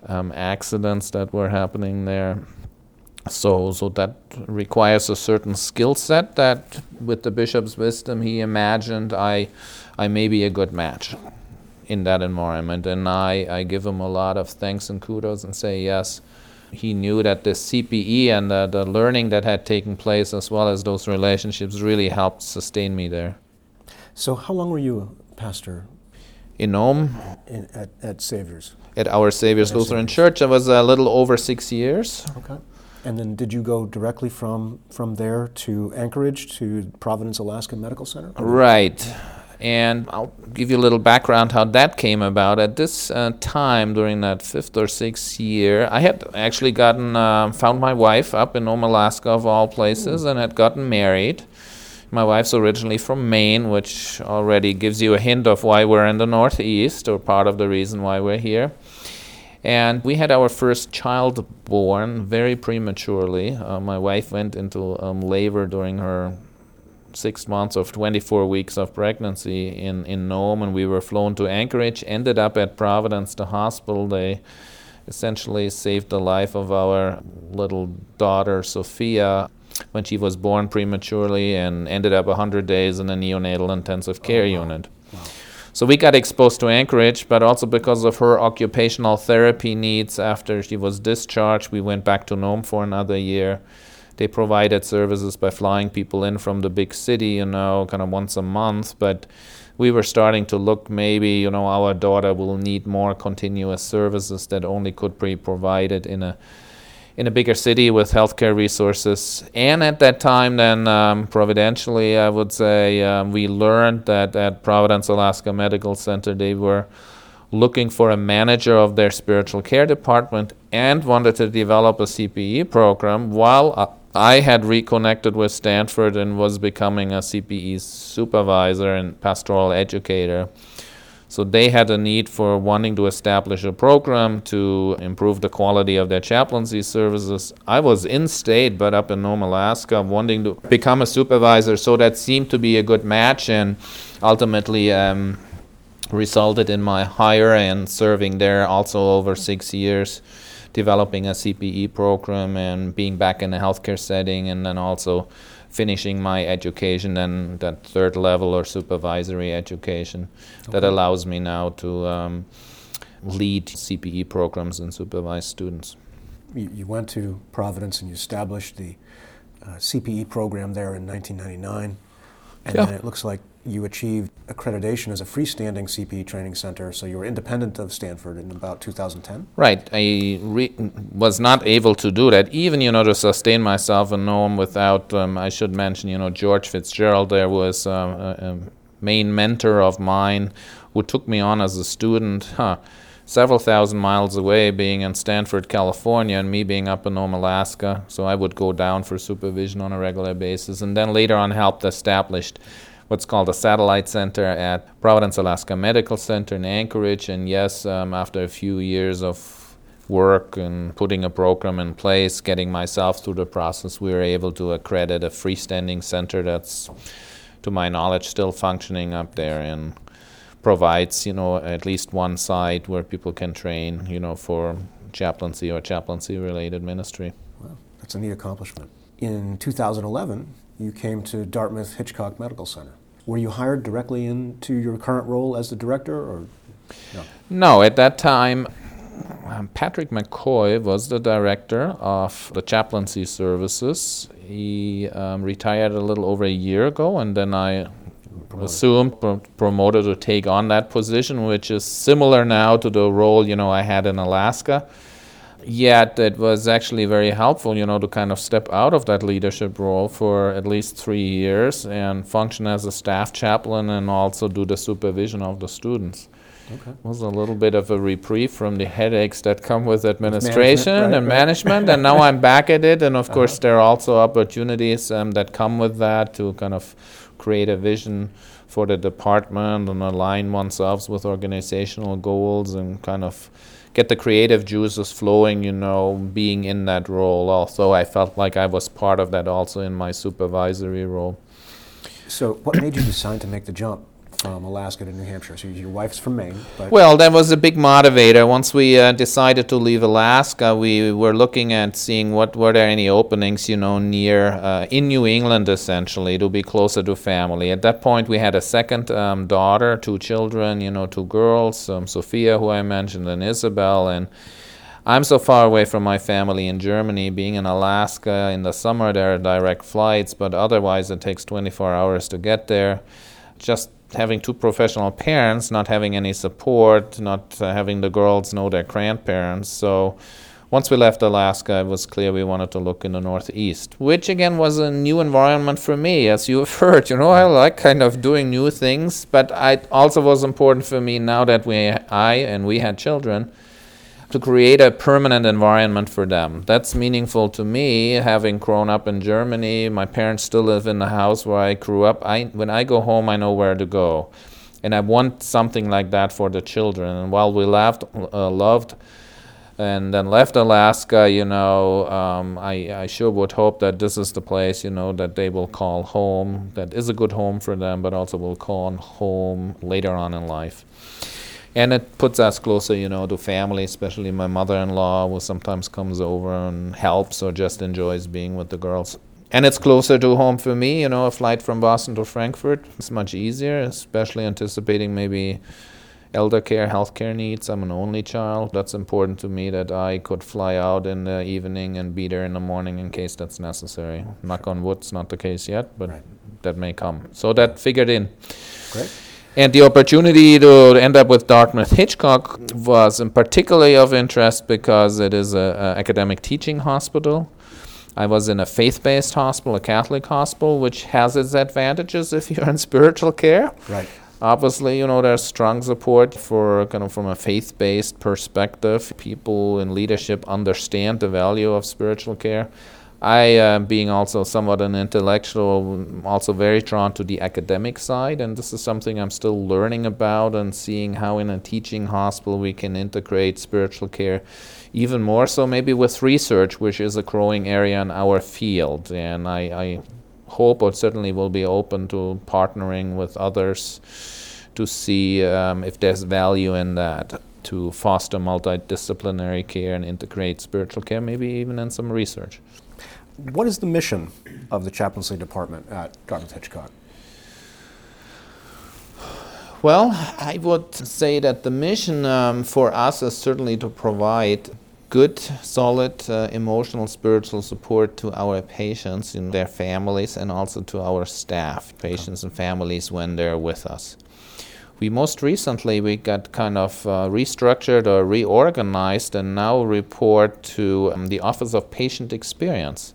um, accidents that were happening there. So, so that requires a certain skill set that, with the bishop's wisdom, he imagined I, I may be a good match in that environment, and I, I give him a lot of thanks and kudos and say yes he knew that the CPE and the, the learning that had taken place, as well as those relationships, really helped sustain me there. So, how long were you a pastor? In Nome? In, at, at Savior's? At Our Savior's at Lutheran Savior's. Church. I was a little over six years. Okay. And then did you go directly from, from there to Anchorage to Providence, Alaska Medical Center? Right. And I'll give you a little background how that came about. At this uh, time, during that fifth or sixth year, I had actually gotten uh, found my wife up in Nome, Alaska, of all places, and had gotten married. My wife's originally from Maine, which already gives you a hint of why we're in the Northeast, or part of the reason why we're here. And we had our first child born very prematurely. Uh, my wife went into um, labor during her six months of 24 weeks of pregnancy in, in Nome, and we were flown to Anchorage, ended up at Providence, the hospital. They essentially saved the life of our little daughter, Sophia, when she was born prematurely and ended up 100 days in a neonatal intensive care oh, wow. unit. Wow. So we got exposed to Anchorage, but also because of her occupational therapy needs after she was discharged, we went back to Nome for another year they provided services by flying people in from the big city, you know, kind of once a month. But we were starting to look maybe you know our daughter will need more continuous services that only could be provided in a in a bigger city with healthcare resources. And at that time, then um, providentially, I would say um, we learned that at Providence, Alaska Medical Center, they were looking for a manager of their spiritual care department and wanted to develop a CPE program while uh, I had reconnected with Stanford and was becoming a CPE supervisor and pastoral educator. So they had a need for wanting to establish a program to improve the quality of their chaplaincy services. I was in state, but up in Nome, Alaska, wanting to become a supervisor. So that seemed to be a good match, and ultimately um, resulted in my hire and serving there also over six years developing a CPE program and being back in a healthcare setting, and then also finishing my education and that third level or supervisory education okay. that allows me now to um, lead CPE programs and supervise students. You, you, went to Providence and you established the uh, CPE program there in 1999, and yeah. then it looks like you achieved accreditation as a freestanding CPE training center, so you were independent of Stanford in about 2010? Right. I re- was not able to do that, even, you know, to sustain myself in Nome without, um, I should mention, you know, George Fitzgerald there was uh, a, a, main mentor of mine who took me on as a student. Huh several thousand miles away, being in Stanford, California, and me being up in Nome, Alaska. So I would go down for supervision on a regular basis, and then later on helped establish what's called a satellite center at Providence, Alaska Medical Center in Anchorage. And yes, um, after a few years of work and putting a program in place, getting myself through the process, we were able to accredit a freestanding center that's, to my knowledge, still functioning up there and provides, you know, at least one site where people can train, you know, for chaplaincy or chaplaincy related ministry. Wow, that's a neat accomplishment. In 2011, you came to Dartmouth Hitchcock Medical Center. Were you hired directly into your current role as the director, or no? No, at that time, um, Patrick McCoy was the director of the chaplaincy services. He um, retired a little over a year ago, and then I promoted. assumed pro- promoted to take on that position, which is similar now to the role you know I had in Alaska yet it was actually very helpful, you know, to kind of step out of that leadership role for at least three years and function as a staff chaplain and also do the supervision of the students. Okay. It was a little bit of a reprieve from the headaches that come with administration management, right, and right. management, and now I'm back at it. And of (laughs) uh-huh. course, there are also opportunities um, that come with that to kind of create a vision for the department and align oneself with organizational goals and kind of get the creative juices flowing, you know, being in that role. Also, I felt like I was part of that also in my supervisory role. So, what made you decide to make the jump? From Alaska to New Hampshire. So your wife's from Maine. well, that was a big motivator. Once we uh, decided to leave Alaska, we were looking at seeing what were there any openings, you know, near uh, in New England essentially to be closer to family. At that point, we had a second um, daughter, two children, you know, two girls, um, Sophia, who I mentioned, and Isabel, and. I'm so far away from my family in Germany. Being in Alaska in the summer, there are direct flights, but otherwise it takes 24 hours to get there. Just having two professional parents, not having any support, not uh, having the girls know their grandparents. So once we left Alaska, it was clear we wanted to look in the Northeast, which again was a new environment for me, as you have (laughs) heard. You know, I like kind of doing new things, but it also was important for me now that we, I and we had children to create a permanent environment for them. That's meaningful to me, having grown up in Germany. My parents still live in the house where I grew up. I, when I go home, I know where to go. And I want something like that for the children. And while we laughed, uh, loved and then left Alaska, you know, um, I, I sure would hope that this is the place, you know, that they will call home, that is a good home for them, but also will call home later on in life and it puts us closer, you know, to family, especially my mother-in-law, who sometimes comes over and helps or just enjoys being with the girls. And it's closer to home for me, you know, a flight from Boston to Frankfurt is much easier, especially anticipating maybe elder care, healthcare needs. I'm an only child. That's important to me that I could fly out in the evening and be there in the morning in case that's necessary. Knock on wood, it's not the case yet, but right. that may come. So that figured in. Great. And the opportunity to end up with Dartmouth Hitchcock was particularly of interest because it is an academic teaching hospital. I was in a faith based hospital, a Catholic hospital, which has its advantages if you're in spiritual care. Right. Obviously, you know, there's strong support for kind of from a faith based perspective. People in leadership understand the value of spiritual care. I, uh, being also somewhat an intellectual, also very drawn to the academic side, and this is something I'm still learning about and seeing how in a teaching hospital we can integrate spiritual care even more so, maybe with research, which is a growing area in our field. And I, I hope or certainly will be open to partnering with others to see um, if there's value in that to foster multidisciplinary care and integrate spiritual care, maybe even in some research. What is the mission of the chaplaincy department at Dartmouth Hitchcock? Well, I would say that the mission um, for us is certainly to provide good, solid uh, emotional, spiritual support to our patients and their families, and also to our staff, patients and families when they're with us. We most recently we got kind of uh, restructured or reorganized, and now report to um, the Office of Patient Experience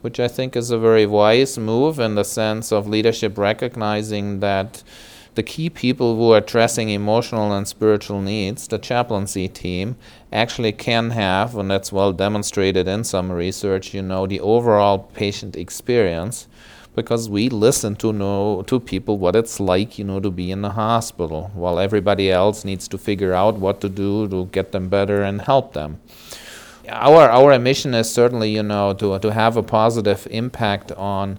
which I think is a very wise move in the sense of leadership recognizing that the key people who are addressing emotional and spiritual needs, the chaplaincy team, actually can have, and that's well demonstrated in some research, you know, the overall patient experience because we listen to know to people what it's like, you know, to be in the hospital while everybody else needs to figure out what to do to get them better and help them our our mission is certainly you know to to have a positive impact on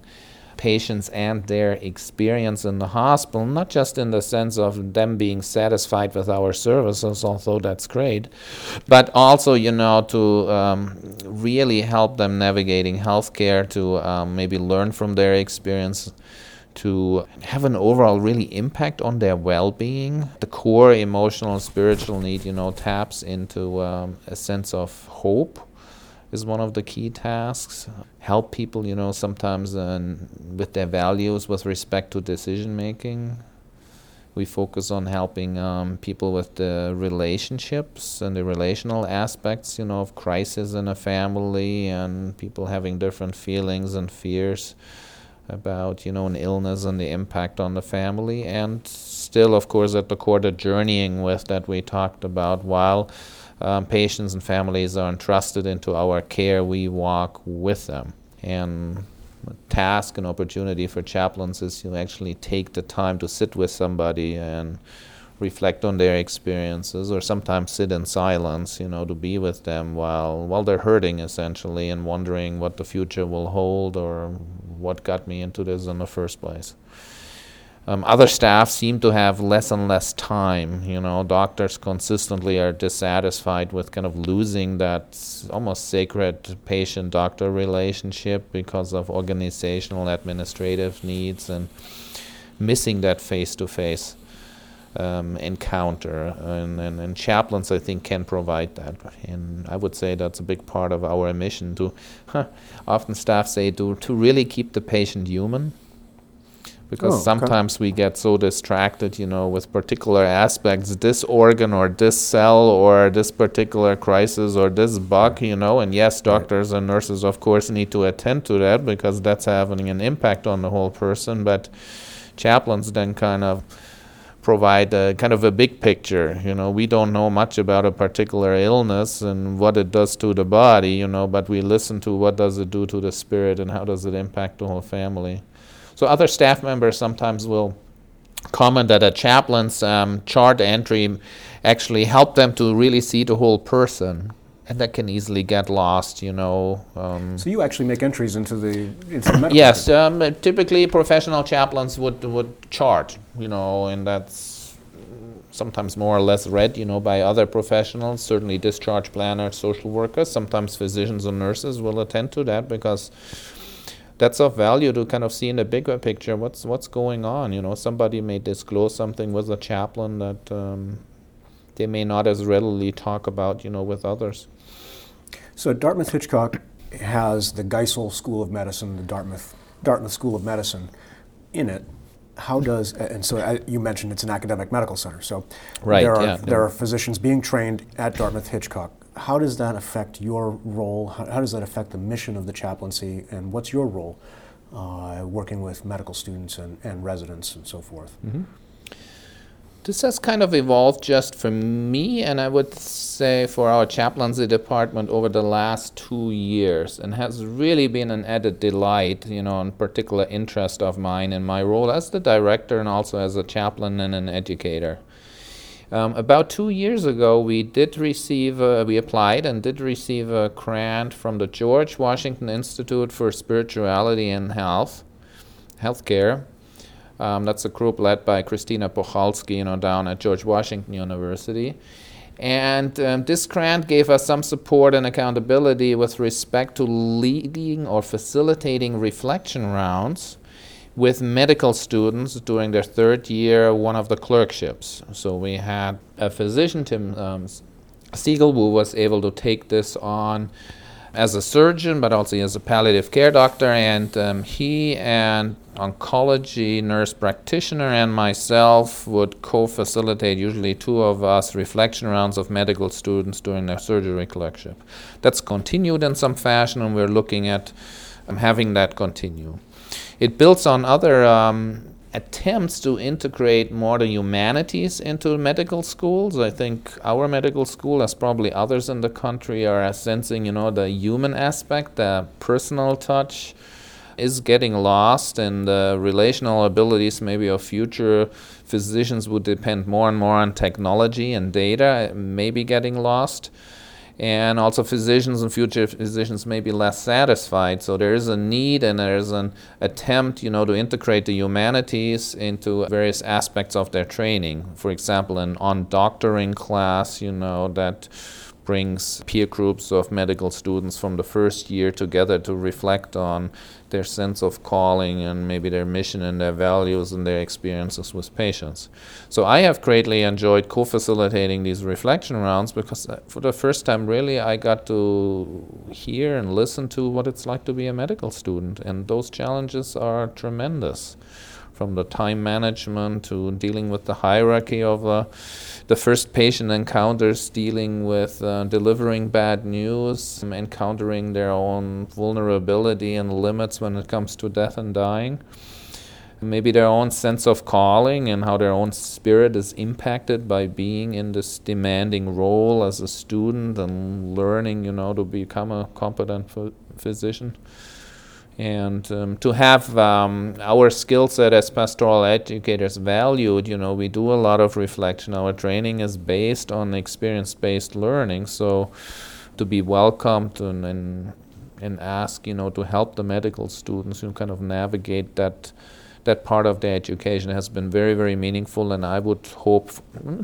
patients and their experience in the hospital, not just in the sense of them being satisfied with our services, although that's great, but also, you know, to um, really help them navigating healthcare, to um, maybe learn from their experience to have an overall really impact on their well-being. The core emotional, and spiritual need, you know, taps into um, a sense of hope is one of the key tasks. Help people, you know, sometimes uh, with their values with respect to decision making. We focus on helping um, people with the relationships and the relational aspects, you know, of crisis in a family and people having different feelings and fears about you know an illness and the impact on the family. And still of course at the core the journeying with that we talked about. While um, patients and families are entrusted into our care we walk with them. And task and opportunity for chaplains is to actually take the time to sit with somebody and reflect on their experiences or sometimes sit in silence you know to be with them while while they're hurting essentially and wondering what the future will hold or what got me into this in the first place. Um, other staff seem to have less and less time. You know, doctors consistently are dissatisfied with kind of losing that almost sacred patient doctor relationship because of organizational, administrative needs and missing that face to face Um, encounter. And, and, and, chaplains, I think, can provide that. And I would say that's a big part of our mission to, huh, often staff say, to, to really keep the patient human. Because oh, sometimes okay. we get so distracted, you know, with particular aspects, this organ or this cell or this particular crisis or this bug, you know. And yes, doctors right. and nurses, of course, need to attend to that because that's having an impact on the whole person. But chaplains then kind of provide a, kind of a big picture. You know, we don't know much about a particular illness and what it does to the body, you know, but we listen to what does it do to the spirit and how does it impact the whole family. So other staff members sometimes will comment that a chaplain's um, chart entry actually help them to really see the whole person and that can easily get lost, you know. Um, so you actually make entries into the into the yes, um, typically professional chaplains would would chart, you know, and that's sometimes more or less read, you know, by other professionals. Certainly, discharge planners, social workers, sometimes physicians and nurses will attend to that because that's of value to kind of see in the bigger picture what's what's going on. You know, somebody may disclose something with a chaplain that. Um, they may not as readily talk about, you know, with others. So Dartmouth Hitchcock has the Geisel School of Medicine, the Dartmouth Dartmouth School of Medicine in it. how does and so uh, you mentioned it's an academic medical center, so right, there are yeah, there are physicians being trained at Dartmouth Hitchcock. How does that affect your role? How, how does that affect the mission of the chaplaincy, and what's your role uh, working with medical students and, and residents and so forth? Mm-hmm. This has kind of evolved just for me, and I would say for our chaplaincy department over the last two years, and has really been an added delight, you know, and particular interest of mine in my role as the director and also as a chaplain and an educator. Um, about two years ago, we did receive, a, we applied and did receive a grant from the George Washington Institute for Spirituality and Health, Healthcare, um, that's a group led by Christina Puchalski, you know, down at George Washington University. And um, this grant gave us some support and accountability with respect to leading or facilitating reflection rounds with medical students during their third year, one of the clerkships. So we had a physician, Tim um, Siegel, who was able to take this on as a surgeon, but also as a palliative care doctor. And um, he and oncology nurse practitioner and myself would co-facilitate usually two of us reflection rounds of medical students during their surgery clerkship. That's continued in some fashion, and we're looking at um, having that continue. It builds on other um, attempts to integrate more the humanities into medical schools. I think our medical school, as probably others in the country, are sensing, you know, the human aspect, the personal touch is getting lost, and the relational abilities maybe of future physicians would depend more and more on technology and data, maybe getting lost and also physicians and future physicians may be less satisfied. So there is a need and there is an attempt, you know, to integrate the humanities into various aspects of their training. For example, an on doctoring class, you know, that brings peer groups of medical students from the first year together to reflect on their sense of calling and maybe their mission and their values and their experiences with patients. So I have greatly enjoyed co facilitating these reflection rounds because uh, for the first time, really, I got to hear and listen to what it's like to be a medical student. And those challenges are tremendous from the time management to dealing with the hierarchy of uh, the first patient encounters, dealing with uh, delivering bad news, encountering their own vulnerability and limits when it comes to death and dying. Maybe their own sense of calling and how their own spirit is impacted by being in this demanding role as a student and learning, you know, to become a competent physician and um, to have um, our skill set as pastoral educators valued you know we do a lot of reflection. Our training is based on experience based learning. So to be welcomed and, and and ask you know to help the medical students who kind of navigate that that part of their education has been very very meaningful. And i would hope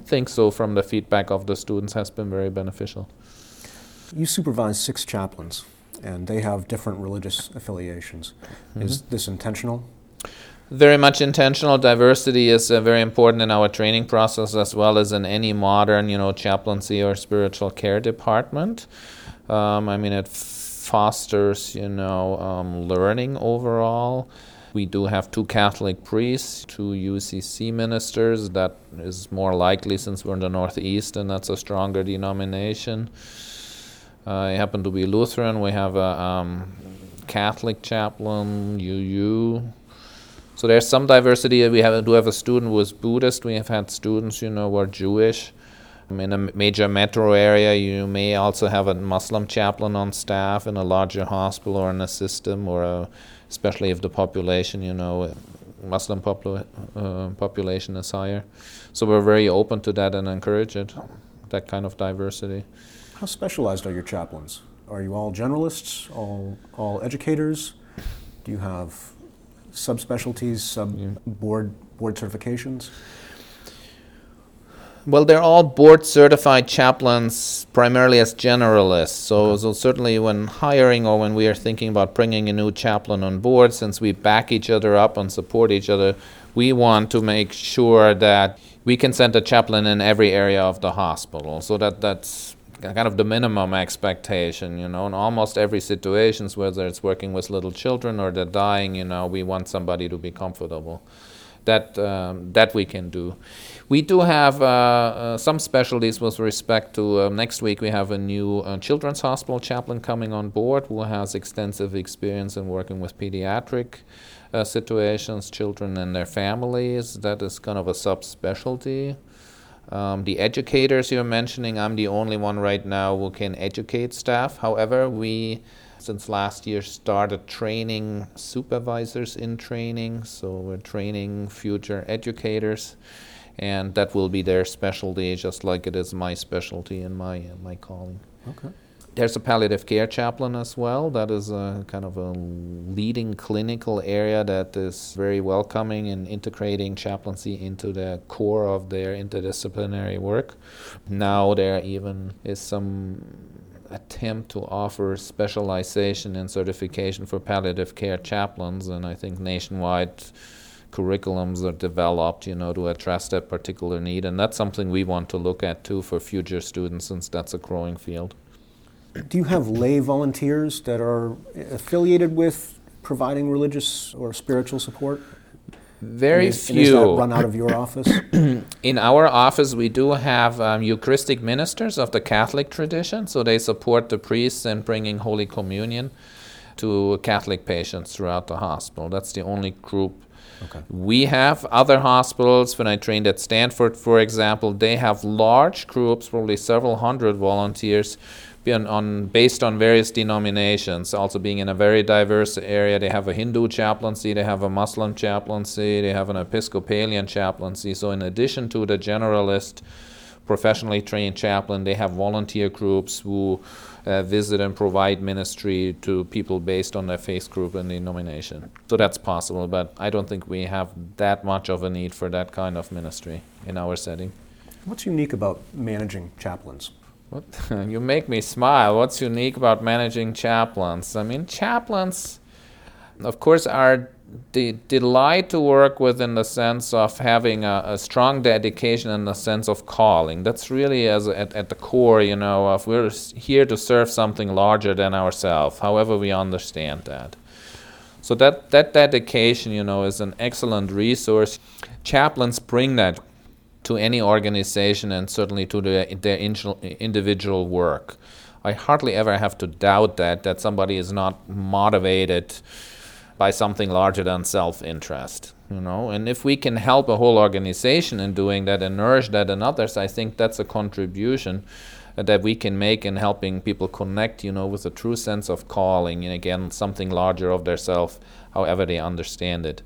think so from the feedback of the students has been very beneficial. You supervise six chaplains and they have different religious affiliations. Mm-hmm. Is this intentional? Very much intentional. Diversity is uh, very important in our training process as well as in any modern, you know, chaplaincy or spiritual care department. Um, I mean, it fosters, you know, um, learning overall. We do have two Catholic priests, two UCC ministers. That is more likely since we're in the Northeast, and that's a stronger denomination. I happen to be Lutheran. We have a um, Catholic chaplain, UU. So there's some diversity. We have do have a student who is Buddhist. We have had students, you know, who are Jewish. In a major metro area, you may also have a Muslim chaplain on staff in a larger hospital or in a system, or a, especially if the population, you know, Muslim popula- uh, population is higher. So we're very open to that and encourage it, that kind of diversity. How specialized are your chaplains? Are you all generalists, all, all educators? Do you have subspecialties, sub board board certifications? Well, they're all board certified chaplains primarily as generalists. So, okay. so, certainly when hiring or when we are thinking about bringing a new chaplain on board, since we back each other up and support each other, we want to make sure that we can send a chaplain in every area of the hospital. So that that's kind of the minimum expectation, you know, in almost every situations, whether it's working with little children or they're dying, you know, we want somebody to be comfortable. that um, that we can do. We do have uh, uh, some specialties with respect to uh, next week. We have a new uh, children's hospital chaplain coming on board who has extensive experience in working with pediatric uh, situations, children and their families. That is kind of a subspecialty. Um, the educators you're mentioning, I'm the only one right now who can educate staff. However, we since last year started training supervisors in training, so we're training future educators and that will be their specialty, just like it is my specialty and my uh, my calling. Okay. There's a palliative care chaplain as well. That is a kind of a leading clinical area that is very welcoming in integrating chaplaincy into the core of their interdisciplinary work. Now there even is some attempt to offer specialization and certification for palliative care chaplains, and I think nationwide curriculums are developed, you know, to address that particular need. And that's something we want to look at too for future students since that's a growing field. Do you have lay volunteers that are affiliated with providing religious or spiritual support? Very is, few. is that run out of your office? (clears throat) In our office, we do have um, Eucharistic ministers of the Catholic tradition, so they support the priests in bringing Holy Communion to Catholic patients throughout the hospital. That's the only group Okay. We have other hospitals. When I trained at Stanford, for example, they have large groups, probably several hundred volunteers, on, on, based on various denominations. Also, being in a very diverse area, they have a Hindu chaplaincy, they have a Muslim chaplaincy, they have an Episcopalian chaplaincy. So, in addition to the generalist, professionally trained chaplain, they have volunteer groups who uh, visit and provide ministry to people based on their faith group and denomination. So that's possible, but I don't think we have that much of a need for that kind of ministry in our setting. What's unique about managing chaplains? What? (laughs) you make me smile. What's unique about managing chaplains? I mean, chaplains, of course, are the delight to work with in the sense of having a, a, strong dedication and a sense of calling. That's really as at, at the core, you know, of we're here to serve something larger than ourselves, however we understand that. So that, that dedication, you know, is an excellent resource. Chaplains bring that to any organization and certainly to their, their individual work. I hardly ever have to doubt that, that somebody is not motivated by something larger than self-interest you know and if we can help a whole organization in doing that and nourish that in others i think that's a contribution that we can make in helping people connect you know with a true sense of calling and again something larger of their self however they understand it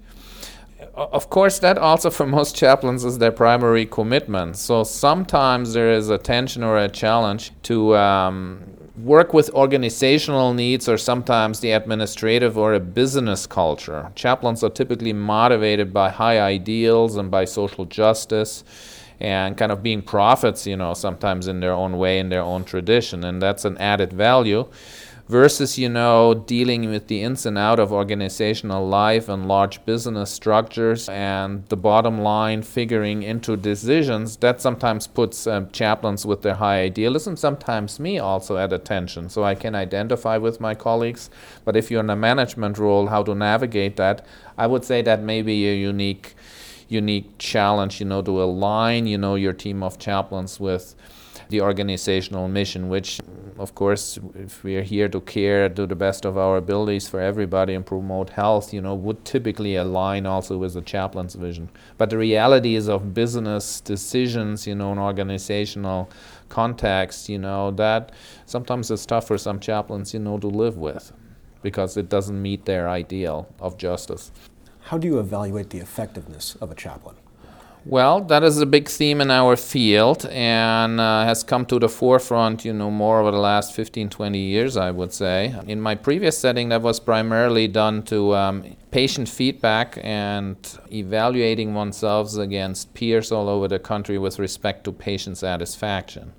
of course, that also for most chaplains is their primary commitment. So sometimes there is a tension or a challenge to um, work with organizational needs or sometimes the administrative or a business culture. Chaplains are typically motivated by high ideals and by social justice and kind of being prophets, you know, sometimes in their own way, in their own tradition, and that's an added value versus you know dealing with the ins and out of organizational life and large business structures and the bottom line figuring into decisions that sometimes puts um, chaplains with their high idealism sometimes me also at attention. So i can identify with my colleagues. But if you're in a management role how to navigate that i would say that may be a unique unique challenge you know to align you know your team of chaplains with the organizational mission, which, of course, if we are here to care do the best of our abilities for everybody and promote health, you know, would typically align also with the chaplain's vision. But the reality is of business decisions, you know, in organizational context, you know, that sometimes it's tough for some chaplains, you know, to live with because it doesn't meet their ideal of justice. How do you evaluate the effectiveness of a chaplain? Well, that is a big theme in our field and uh, has come to the forefront, you know, more over the last 15, 20 years, I would say. In my previous setting, that was primarily done to um, patient feedback and evaluating oneself against peers all over the country with respect to patient satisfaction.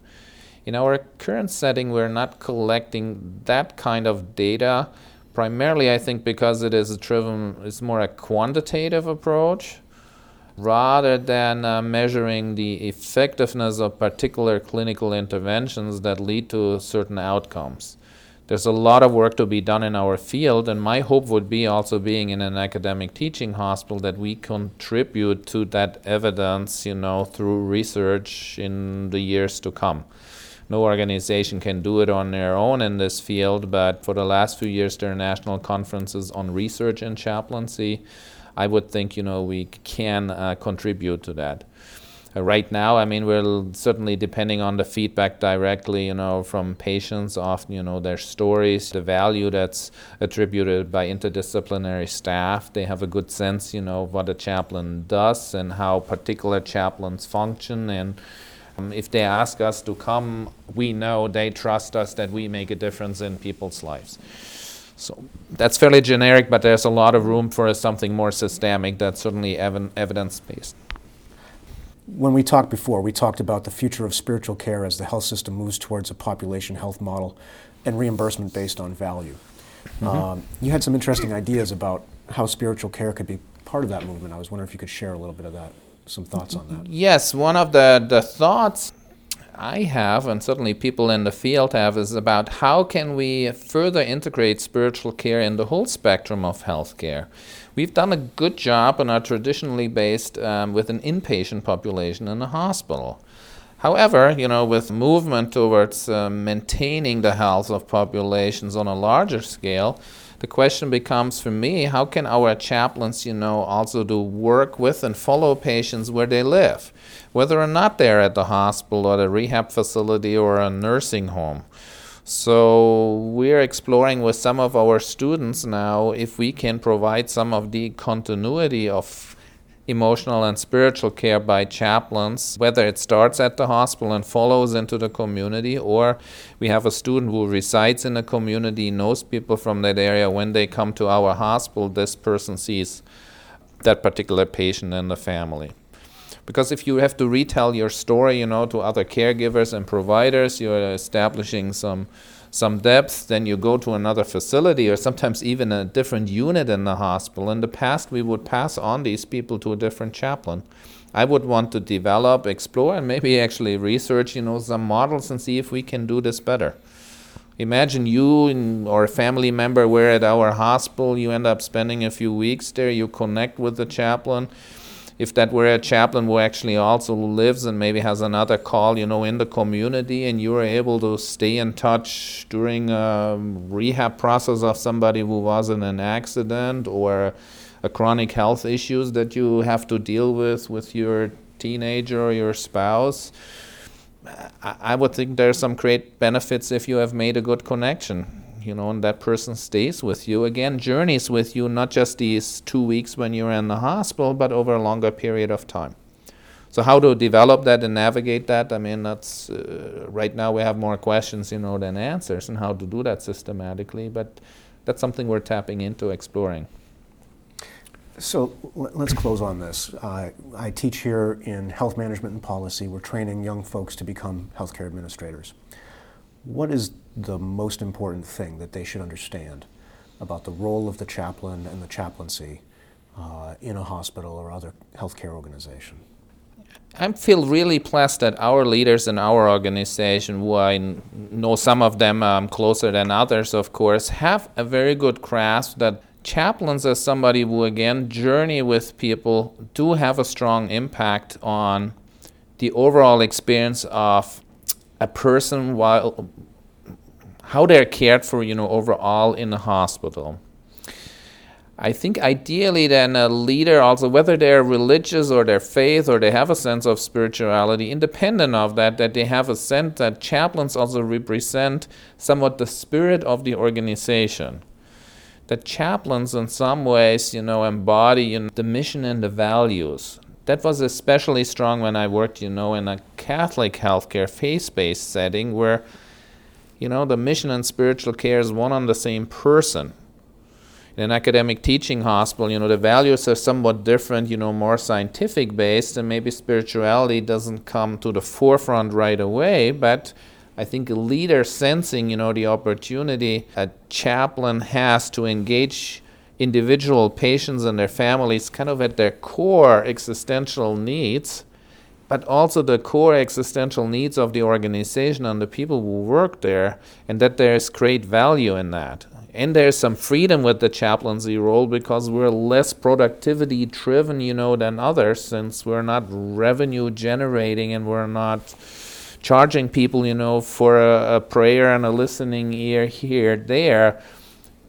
In our current setting, we're not collecting that kind of data, primarily, I think, because it is a driven, it's more a quantitative approach rather than uh, measuring the effectiveness of particular clinical interventions that lead to certain outcomes. there's a lot of work to be done in our field, and my hope would be also being in an academic teaching hospital that we contribute to that evidence, you know, through research in the years to come. No organization can do it on their own in this field, but for the last few years, there are national conferences on research in chaplaincy. I would think, you know, we can uh, contribute to that. Uh, right now, I mean, we're certainly depending on the feedback directly, you know, from patients, often, you know, their stories, the value that's attributed by interdisciplinary staff. They have a good sense, you know, what a chaplain does and how particular chaplains function. And if they ask us to come, we know they trust us that we make a difference in people's lives. So that's fairly generic, but there's a lot of room for something more systemic that's certainly ev- evidence based when we talked before, we talked about the future of spiritual care as the health system moves towards a population health model and reimbursement based on value. Mm-hmm. Um, you had some interesting ideas about how spiritual care could be part of that movement. I was wondering if you could share a little bit of that, some thoughts on that. Yes, one of the, the thoughts I have, and certainly people in the field have, is about how can we further integrate spiritual care in the whole spectrum of healthcare. We've done a good job and are traditionally based um, with an inpatient population in a hospital. However, you know, with movement towards uh, maintaining the health of populations on a larger scale, the question becomes for me, how can our chaplains, you know, also do work with and follow patients where they live, whether or not they're at the hospital or the rehab facility or a nursing home. So we're exploring with some of our students now if we can provide some of the continuity of emotional and spiritual care by chaplains, whether it starts at the hospital and follows into the community, or we have a student who resides in the community, knows people from that area. When they come to our hospital, this person sees that particular patient and the family. Because if you have to retell your story, you know, to other caregivers and providers, you're establishing some some depth, then you go to another facility or sometimes even a different unit in the hospital. In the past, we would pass on these people to a different chaplain. I would want to develop, explore, and maybe actually research, you know, some models and see if we can do this better. Imagine you or a family member were at our hospital, you end up spending a few weeks there, you connect with the chaplain if that were a chaplain who actually also lives and maybe has another call, you know, in the community, and you are able to stay in touch during a rehab process of somebody who was in an accident or a chronic health issues that you have to deal with with your teenager or your spouse. I would think there's some great benefits if you have made a good connection you know, and that person stays with you again, journeys with you, not just these two weeks when you're in the hospital, but over a longer period of time. So, how to develop that and navigate that? I mean, that's uh, right now we have more questions, you know, than answers, and how to do that systematically. But that's something we're tapping into, exploring. So let's close on this. Uh, I teach here in health management and policy. We're training young folks to become healthcare administrators. What is the most important thing that they should understand about the role of the chaplain and the chaplaincy uh, in a hospital or other healthcare organization? I feel really blessed that our leaders in our organization, who I know some of them um, closer than others, of course, have a very good grasp that chaplains, as somebody who again journey with people, do have a strong impact on the overall experience of a person while how they're cared for, you know, overall in the hospital. I think ideally then a leader also whether they're religious or their faith or they have a sense of spirituality independent of that that they have a sense that chaplains also represent somewhat the spirit of the organization that chaplains in some ways you know embody you know, the mission and the values that was especially strong when I worked, you know, in a Catholic healthcare faith-based setting where, you know, the mission and spiritual care is one on the same person. In an academic teaching hospital, you know, the values are somewhat different, you know, more scientific based, and maybe spirituality doesn't come to the forefront right away, but I think a leader sensing, you know, the opportunity a chaplain has to engage individual patients and their families kind of at their core existential needs but also the core existential needs of the organization and the people who work there, and that there's great value in that. And there's some freedom with the chaplaincy role because we're less productivity driven, you know, than others since we're not revenue generating and we're not charging people, you know, for a, a prayer and a listening ear here, there.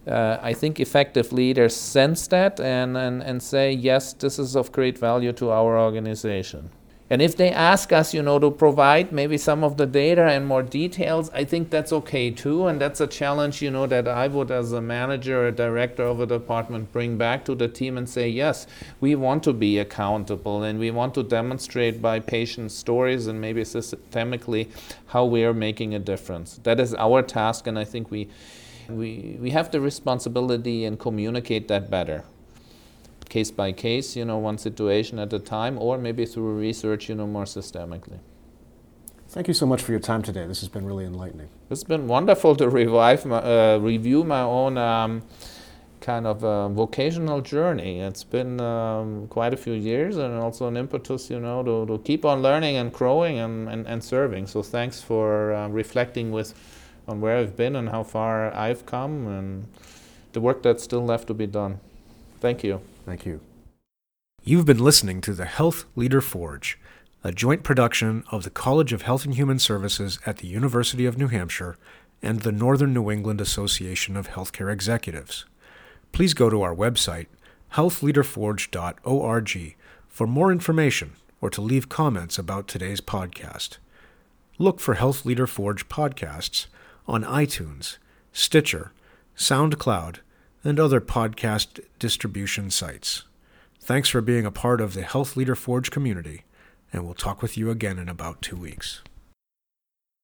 Uh, I think effective leaders sense that and, and, and say, yes, this is of great value to our organization. And if they ask us, you know, to provide maybe some of the data and more details, I think that's okay too. And that's a challenge, you know, that I would, as a manager or director of a department, bring back to the team and say, yes, we want to be accountable and we want to demonstrate by patient stories and maybe systemically how we are making a difference. That is our task, and I think we we we have the responsibility and communicate that better case by case, you know, one situation at a time, or maybe through research, you know, more systemically. Thank you so much for your time today. This has been really enlightening. It's been wonderful to revive my, uh, review my own um, kind of uh, vocational journey. It's been um, quite a few years and also an impetus, you know, to, to keep on learning and growing and, and, and serving. So thanks for uh, reflecting with on where I've been and how far I've come and the work that's still left to be done. Thank you. Thank you. You've been listening to the Health Leader Forge, a joint production of the College of Health and Human Services at the University of New Hampshire and the Northern New England Association of Healthcare Executives. Please go to our website, healthleaderforge.org, for more information or to leave comments about today's podcast. Look for Health Leader Forge podcasts on iTunes, Stitcher, SoundCloud, and other podcast distribution sites. Thanks for being a part of the Health Leader Forge community, and we'll talk with you again in about two weeks.